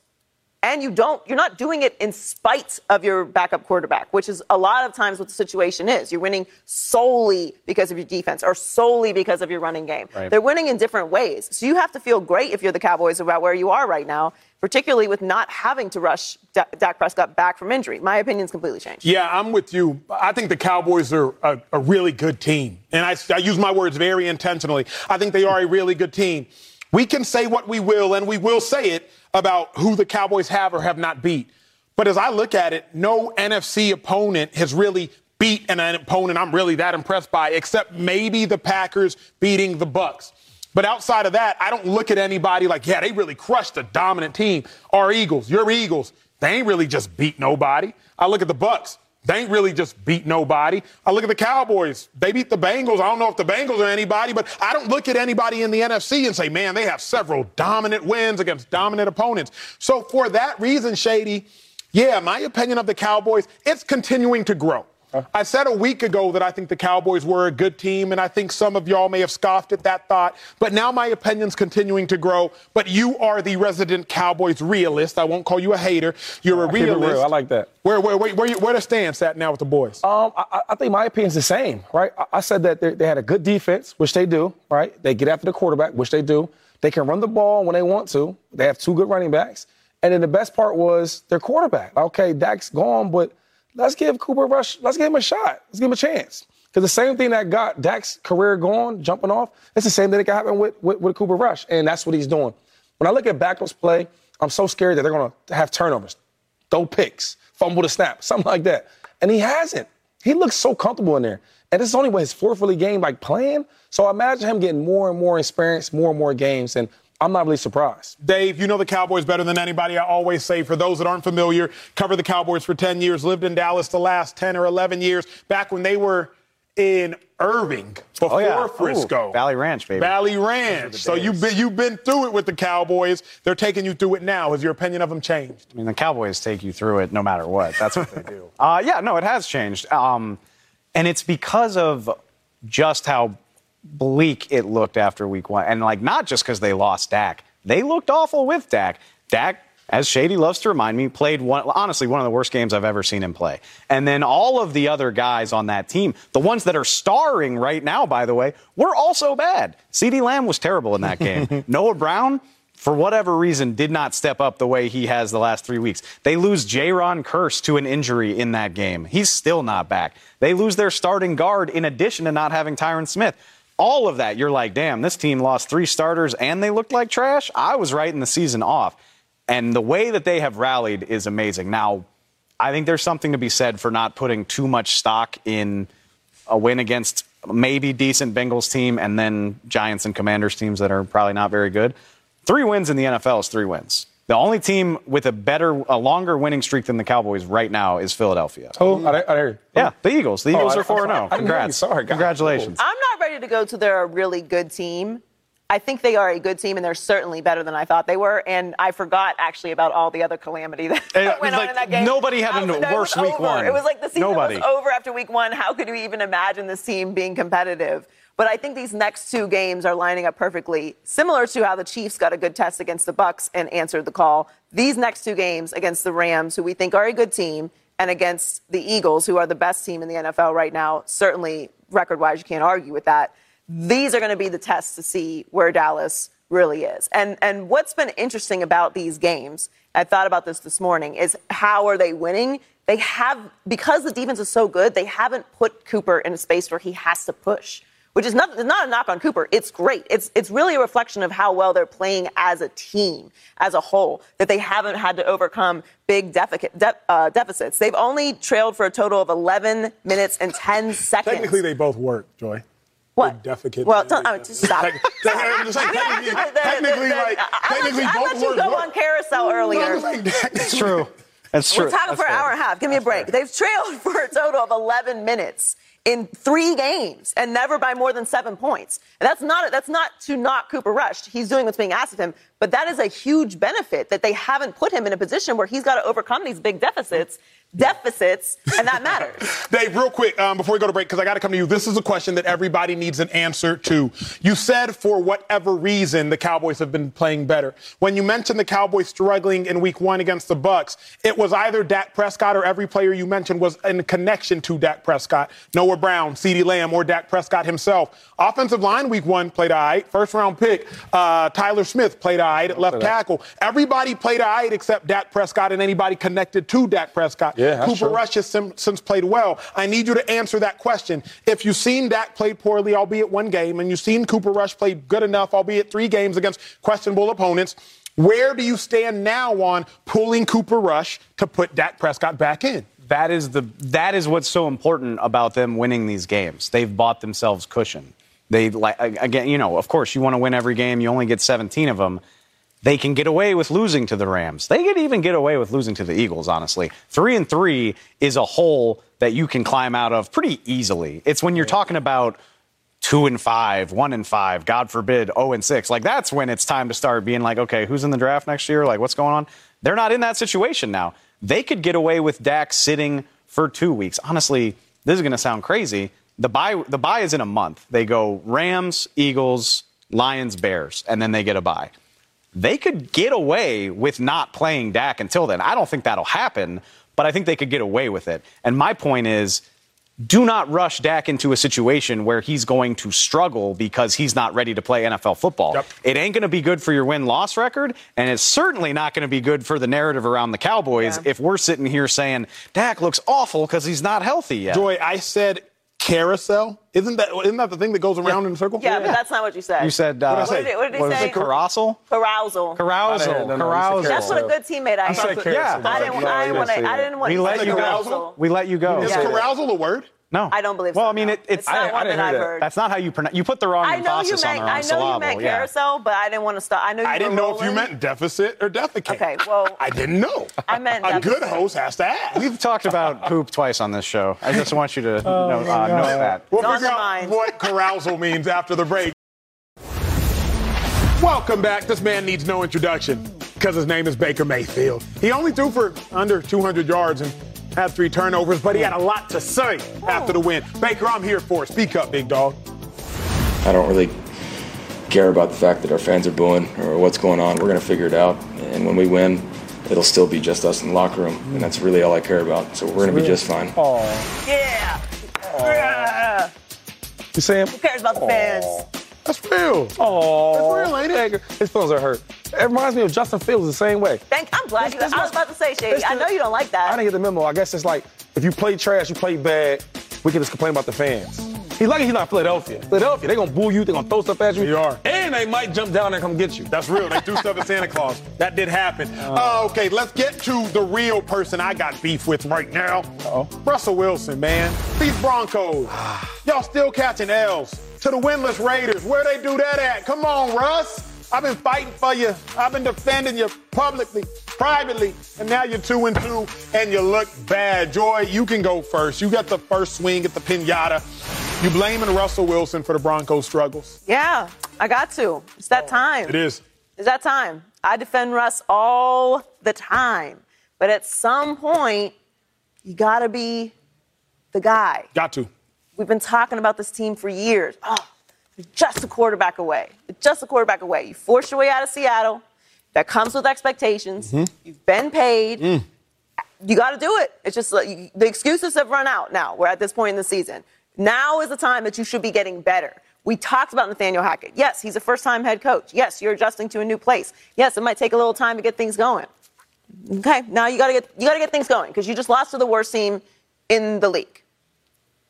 and you don't you're not doing it in spite of your backup quarterback which is a lot of times what the situation is you're winning solely because of your defense or solely because of your running game right. they're winning in different ways so you have to feel great if you're the cowboys about where you are right now particularly with not having to rush D- Dak Prescott back from injury. My opinion's completely changed. Yeah, I'm with you. I think the Cowboys are a, a really good team. And I, I use my words very intentionally. I think they are a really good team. We can say what we will, and we will say it about who the Cowboys have or have not beat. But as I look at it, no NFC opponent has really beat an opponent I'm really that impressed by, except maybe the Packers beating the Bucks. But outside of that, I don't look at anybody like, yeah, they really crushed a dominant team. Our Eagles, your Eagles, they ain't really just beat nobody. I look at the Bucks. They ain't really just beat nobody. I look at the Cowboys. They beat the Bengals. I don't know if the Bengals are anybody, but I don't look at anybody in the NFC and say, man, they have several dominant wins against dominant opponents. So for that reason, Shady, yeah, my opinion of the Cowboys, it's continuing to grow. I said a week ago that I think the Cowboys were a good team, and I think some of y'all may have scoffed at that thought. But now my opinion's continuing to grow. But you are the resident Cowboys realist. I won't call you a hater. You're a I realist. Real. I like that. Where where where where, where the stance at now with the boys? Um, I, I think my opinion's the same, right? I, I said that they had a good defense, which they do, right? They get after the quarterback, which they do. They can run the ball when they want to. They have two good running backs. And then the best part was their quarterback. Okay, Dak's gone, but let's give Cooper Rush, let's give him a shot. Let's give him a chance. Because the same thing that got Dak's career going, jumping off, it's the same thing that can happen with, with, with Cooper Rush. And that's what he's doing. When I look at backups play, I'm so scared that they're going to have turnovers, throw picks, fumble the snap, something like that. And he hasn't. He looks so comfortable in there. And this is only his fourth really game like playing. So I imagine him getting more and more experience, more and more games. And I'm not really surprised. Dave, you know the Cowboys better than anybody. I always say, for those that aren't familiar, cover the Cowboys for 10 years, lived in Dallas the last 10 or 11 years, back when they were in Irving before oh, yeah. Frisco. Ooh, Valley Ranch, baby. Valley Ranch. So you've been, you've been through it with the Cowboys. They're taking you through it now. Has your opinion of them changed? I mean, the Cowboys take you through it no matter what. That's what they do. Uh, yeah, no, it has changed. Um, and it's because of just how bleak it looked after week one. And, like, not just because they lost Dak, they looked awful with Dak. Dak, as Shady loves to remind me, played one, honestly one of the worst games I've ever seen him play. And then all of the other guys on that team, the ones that are starring right now, by the way, were also bad. CeeDee Lamb was terrible in that game. Noah Brown, for whatever reason, did not step up the way he has the last three weeks. They lose Jayron Kearse to an injury in that game. He's still not back. They lose their starting guard in addition to not having Tyron Smith all of that, you're like, damn, this team lost three starters and they looked like trash. I was writing the season off. And the way that they have rallied is amazing. Now, I think there's something to be said for not putting too much stock in a win against maybe decent Bengals team and then Giants and Commanders teams that are probably not very good. Three wins in the NFL is three wins. The only team with a better, a longer winning streak than the Cowboys right now is Philadelphia. Oh, I, I heard. Yeah, the Eagles. The oh, Eagles oh, are 4 0. Congrats. Sorry, Congratulations. I'm not ready to go to they're a really good team. I think they are a good team, and they're certainly better than I thought they were. And I forgot actually about all the other calamity that, that uh, went on in that game. Nobody had a worse week over. one. It was like the season nobody. was over after week one. How could you even imagine this team being competitive? But I think these next two games are lining up perfectly, similar to how the Chiefs got a good test against the Bucks and answered the call. These next two games against the Rams, who we think are a good team, and against the Eagles, who are the best team in the NFL right now, certainly record-wise, you can't argue with that. These are going to be the tests to see where Dallas really is. And and what's been interesting about these games, I thought about this this morning, is how are they winning? They have because the defense is so good, they haven't put Cooper in a space where he has to push which is not, not a knock on Cooper. It's great. It's, it's really a reflection of how well they're playing as a team, as a whole, that they haven't had to overcome big deficit, de- uh, deficits. They've only trailed for a total of 11 minutes and 10 seconds. Technically, they both work, Joy. What? Defecate. Well, t- I mean, just stop. technically, technically, like, technically, I both let you go on carousel earlier. It's true. That's true. We're talking for an hour and a half. Give me a break. They've trailed for a total of 11 minutes in three games and never by more than seven points. And that's not that's not to knock Cooper Rush. He's doing what's being asked of him, but that is a huge benefit that they haven't put him in a position where he's got to overcome these big deficits. Deficits, and that matters. Dave, real quick, um, before we go to break, because I got to come to you. This is a question that everybody needs an answer to. You said for whatever reason the Cowboys have been playing better. When you mentioned the Cowboys struggling in Week One against the Bucks, it was either Dak Prescott or every player you mentioned was in connection to Dak Prescott. Noah Brown, CeeDee Lamb, or Dak Prescott himself. Offensive line Week One played all right. First round pick uh, Tyler Smith played all right at left tackle. Everybody played all right except Dak Prescott and anybody connected to Dak Prescott. Yeah, that's Cooper true. Rush has sim- since played well. I need you to answer that question. If you've seen Dak play poorly, albeit one game, and you've seen Cooper Rush play good enough, albeit three games against questionable opponents, where do you stand now on pulling Cooper Rush to put Dak Prescott back in? That is the that is what's so important about them winning these games. They've bought themselves cushion. They like again, you know, of course, you want to win every game. You only get 17 of them. They can get away with losing to the Rams. They could even get away with losing to the Eagles, honestly. Three and three is a hole that you can climb out of pretty easily. It's when you're talking about two and five, one and five, God forbid, oh and six. Like that's when it's time to start being like, okay, who's in the draft next year? Like what's going on? They're not in that situation now. They could get away with Dak sitting for two weeks. Honestly, this is going to sound crazy. The buy the buy is in a month. They go Rams, Eagles, Lions, Bears, and then they get a buy they could get away with not playing Dak until then. I don't think that'll happen, but I think they could get away with it. And my point is do not rush Dak into a situation where he's going to struggle because he's not ready to play NFL football. Yep. It ain't going to be good for your win loss record, and it's certainly not going to be good for the narrative around the Cowboys Yeah. if we're sitting here saying Dak looks awful because he's not healthy yet. Joy, I said carousel. Isn't that isn't that the thing that goes around in a circle? Yeah, but that's not what you said. You said, uh, What did I What did, what did he what was say? it, carousal? Carousal. Carousal. I didn't know. No, no, you said Carousal. That's what a good teammate I am. Yeah. I didn't, No, I didn't want to. I didn't want We let you go. We let you go. Is carousal a word? No, I don't believe Well, so. I mean, no. it, it's not I- I one didn't that hear I've that. heard. That's not how you pronounce. You put the wrong I know you emphasis on meant. the wrong I know syllable. you meant yeah. carousel, but I didn't want to stop. I know you I didn't know if you meant deficit or defecate. Okay, well- I didn't know. I meant a good host has to ask. We've talked about poop twice on this show. I just want you to Oh know, uh, know that. We'll It's figure out mind. what carousal means after the break. Welcome back. This man needs no introduction because his name is Baker Mayfield. He only threw for under 200 yards and had three turnovers, but he had a lot to say after the win. Baker, I'm here for it. Speak up, big dog. I don't really care about the fact that our fans are booing or what's going on. We're going to figure it out. And when we win, it'll still be just us in the locker room. And that's really all I care about. So we're going to be just fine. Yeah. Yeah. You saying? Who cares about the fans? That's real. Oh, That's real, ain't it? His feelings are hurt. It reminds me of Justin Fields the same way. Thank, I'm glad you. This- this I was was- about to say, Shady. I know you don't like that. I didn't get the memo. I guess it's like if you play trash, you play bad, we can just complain about the fans. He's lucky he's not Philadelphia. Philadelphia, they're gonna boo you, they're gonna throw stuff at you. They are. And they might jump down and come get you. That's real. They threw stuff at Santa Claus. That did happen. Uh, okay, let's get to the real person I got beef with right now. Uh-oh. Russell Wilson, man. These Broncos. Y'all still catching L's to the winless Raiders. Where they do that at? Come on, Russ. I've been fighting for you. I've been defending you publicly, privately, and now you're two and two, and you look bad. Joy, you can go first. You got the first swing at the pinata. You blaming Russell Wilson for the Broncos' struggles? Yeah, I got to. It's that oh, time. It is. It's that time. I defend Russ all the time. But at some point, you got to be the guy. Got to. We've been talking about this team for years. Oh, just a quarterback away. Just a quarterback away. You forced your way out of Seattle. That comes with expectations. Mm-hmm. You've been paid. Mm. You got to do it. It's just like the excuses have run out now. We're at this point in the season. Now is the time that you should be getting better. We talked about Nathaniel Hackett. Yes, he's a first time head coach. Yes, you're adjusting to a new place. Yes, it might take a little time to get things going. Okay, now you got to get you got to get things going because you just lost to the worst team in the league.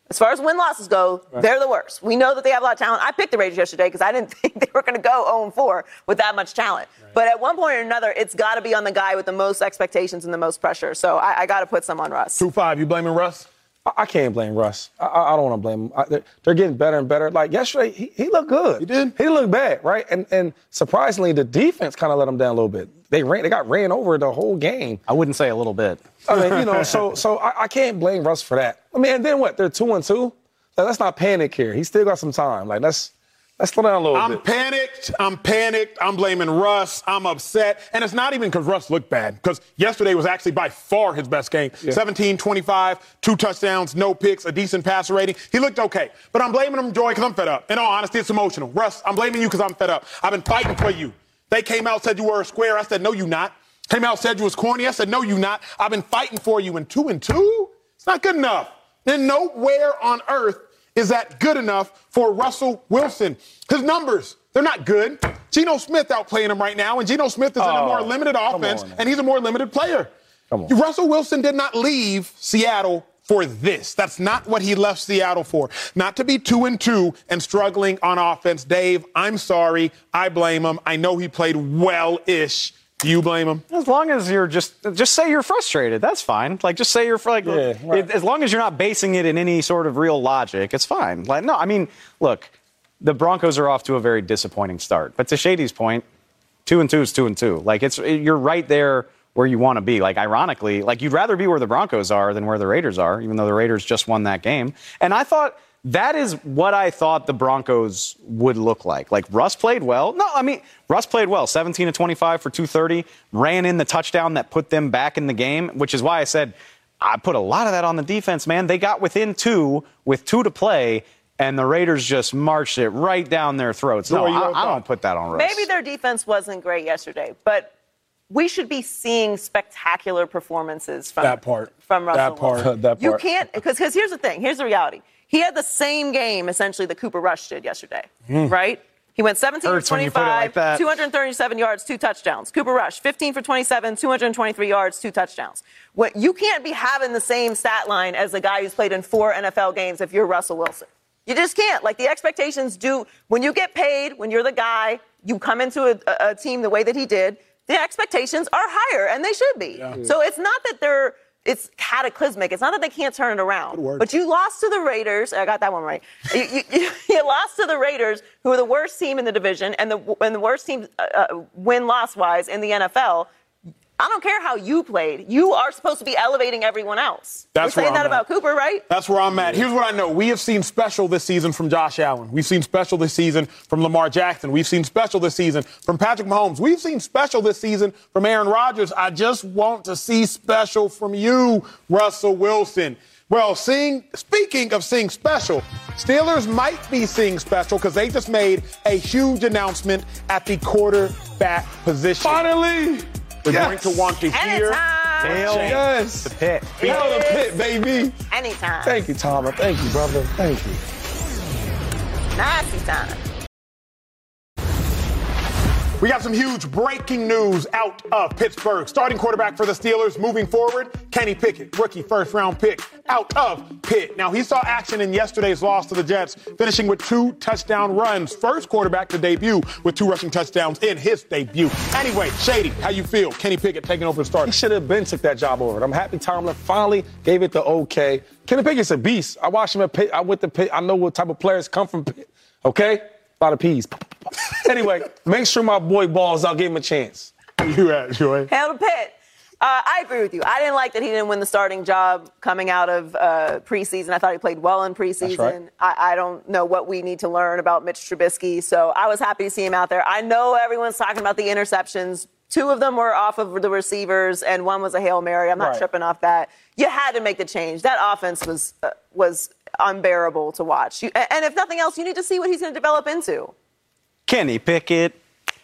As far as win losses go, they're the worst. We know that they have a lot of talent. I picked the Raiders yesterday because I didn't think they were going to go 0 4 with that much talent. But at one point or another, it's got to be on the guy with the most expectations and the most pressure. So I, I got to put some on Russ. Two five. You blaming Russ? I, I can't blame Russ. I, I I don't want to blame him. I, they're, they're getting better and better. Like yesterday, he, he looked good. He did? He looked bad, right? And and surprisingly, the defense kind of let him down a little bit. They ran. They got ran over the whole game. I wouldn't say a little bit. I mean, you know, so so I, I can't blame Russ for that. I mean, and then what? They're two and two. Like, let's not panic here. He still got some time. Like let's Let's slow down a little I'm bit. panicked. I'm panicked. I'm blaming Russ. I'm upset. And it's not even because Russ looked bad, because yesterday was actually by far his best game. 17, 25, two touchdowns, no picks, a decent passer rating. He looked okay. But I'm blaming him, Joy, because I'm fed up. In all honesty, it's emotional. Russ, I'm blaming you because I'm fed up. I've been fighting for you. They came out, said you were a square. I said, no, you not. Came out, said you was corny. I said, no, you not. I've been fighting for you. And two and two? It's not good enough. Then nowhere on earth is that good enough for Russell Wilson. His numbers, they're not good. Geno Smith outplaying him right now, and Geno Smith is in a Oh, more limited offense, and he's a more limited player. Russell Wilson did not leave Seattle for this. That's not what he left Seattle for. Not to be two and two and struggling on offense. Dave, I'm sorry. I blame him. I know he played well-ish. Do you blame him? As long as you're just just say you're frustrated, that's fine. Like just say you're like Yeah, right. as long as you're not basing it in any sort of real logic, it's fine. Like no, I mean, look, the Broncos are off to a very disappointing start. But to Shady's point, two and two is two and two. Like it's you're right there where you want to be. Like ironically, like you'd rather be where the Broncos are than where the Raiders are, even though the Raiders just won that game. And I thought that is what I thought the Broncos would look like. Like Russ played well. No, I mean Russ played well. 17 to 25 for 230, ran in the touchdown that put them back in the game, which is why I said I put a lot of that on the defense, man. They got within two with two to play. And the Raiders just marched it right down their throats. No, I, I don't put that on Russ. Maybe their defense wasn't great yesterday, but we should be seeing spectacular performances from That part. From Russell That part. Wilson. That You can't because here's the thing. Here's the reality. He had the same game essentially that Cooper Rush did yesterday, hmm. right? He went 17 Hurts for when you put it 25, like 237 yards, two touchdowns. Cooper Rush, 15 for 27, 223 yards, two touchdowns. What you can't be having the same stat line as the guy who's played in four NFL games if you're Russell Wilson. You just can't. Like the expectations do when you get paid, when you're the guy, you come into a, a- a team the way that he did. The expectations are higher, and they should be. So it's not that they're it's cataclysmic. It's not that they can't turn it around. But you lost to the Raiders. I got that one right. You, you, you, you lost to the Raiders, who are the worst team in the division and the and the worst team uh, uh, win loss wise in the NFL. I don't care how you played. You are supposed to be elevating everyone else. That's We're saying that at. about Cooper, right? That's where I'm at. Here's what I know. We have seen special this season from Josh Allen. We've seen special this season from Lamar Jackson. We've seen special this season from Patrick Mahomes. We've seen special this season from Aaron Rodgers. I just want to see special from you, Russell Wilson. Well, seeing, speaking of seeing special, Steelers might be seeing special because they just made a huge announcement at the quarterback position. Finally! We're Yes. going to want to hear. Anytime. Hail Yes! the Pitt. Hell the Pitt, baby! Anytime. Thank you, Tom. Thank you, brother. Thank you. Nasty time. We got some huge breaking news out of Pittsburgh. Starting quarterback for the Steelers moving forward, Kenny Pickett, rookie first round pick out of Pitt. Now, he saw action in yesterday's loss to the Jets, finishing with two touchdown runs. First quarterback to debut with two rushing touchdowns in his debut. Anyway, Shady, how you feel? Kenny Pickett taking over the start. He should have been took that job over. I'm happy Tomlin finally gave it the okay. Kenny Pickett's a beast. I watched him at Pitt. I went to Pitt. I know what type of players come from Pitt. Okay? A lot of peas. anyway, make sure my boy balls out. Give him a chance. You at, Joy? Hail to Pitt. Uh, I agree with you. I didn't like that he didn't win the starting job coming out of uh, preseason. I thought he played well in preseason. right. I, I don't know what we need to learn about Mitch Trubisky, so I was happy to see him out there. I know everyone's talking about the interceptions. Two of them were off of the receivers, and one was a hail mary. I'm not Right. tripping off that. You had to make the change. That offense was uh, was unbearable to watch. You, and if nothing else, you need to see what he's going to develop into. Kenny Pickett.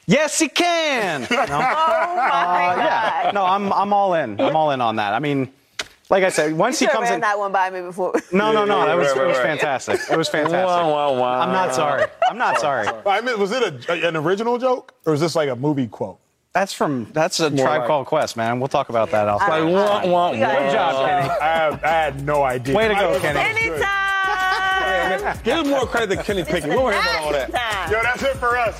Yes, he can. No, Oh my uh, God! yeah. no I'm, I'm all in. I'm all in on that. I mean, like I said, once You he should have comes ran in. that one by me before. No, no, no. That was, Right, it was right, right. fantastic. It was fantastic. Wow, wow, wow. I'm not sorry. I'm not sorry. I mean, was it a, an original joke, or is this like a movie quote? That's from that's a tribe like- called Quest, man. We'll talk about that. outside. Like, wah, wah, You got wah. it. job, Kenny. I, had- I had no idea. Way to go, Kenny. Anytime. Give him more credit than Kenny Pickett. We don't hear all that. Yo, that's it for us.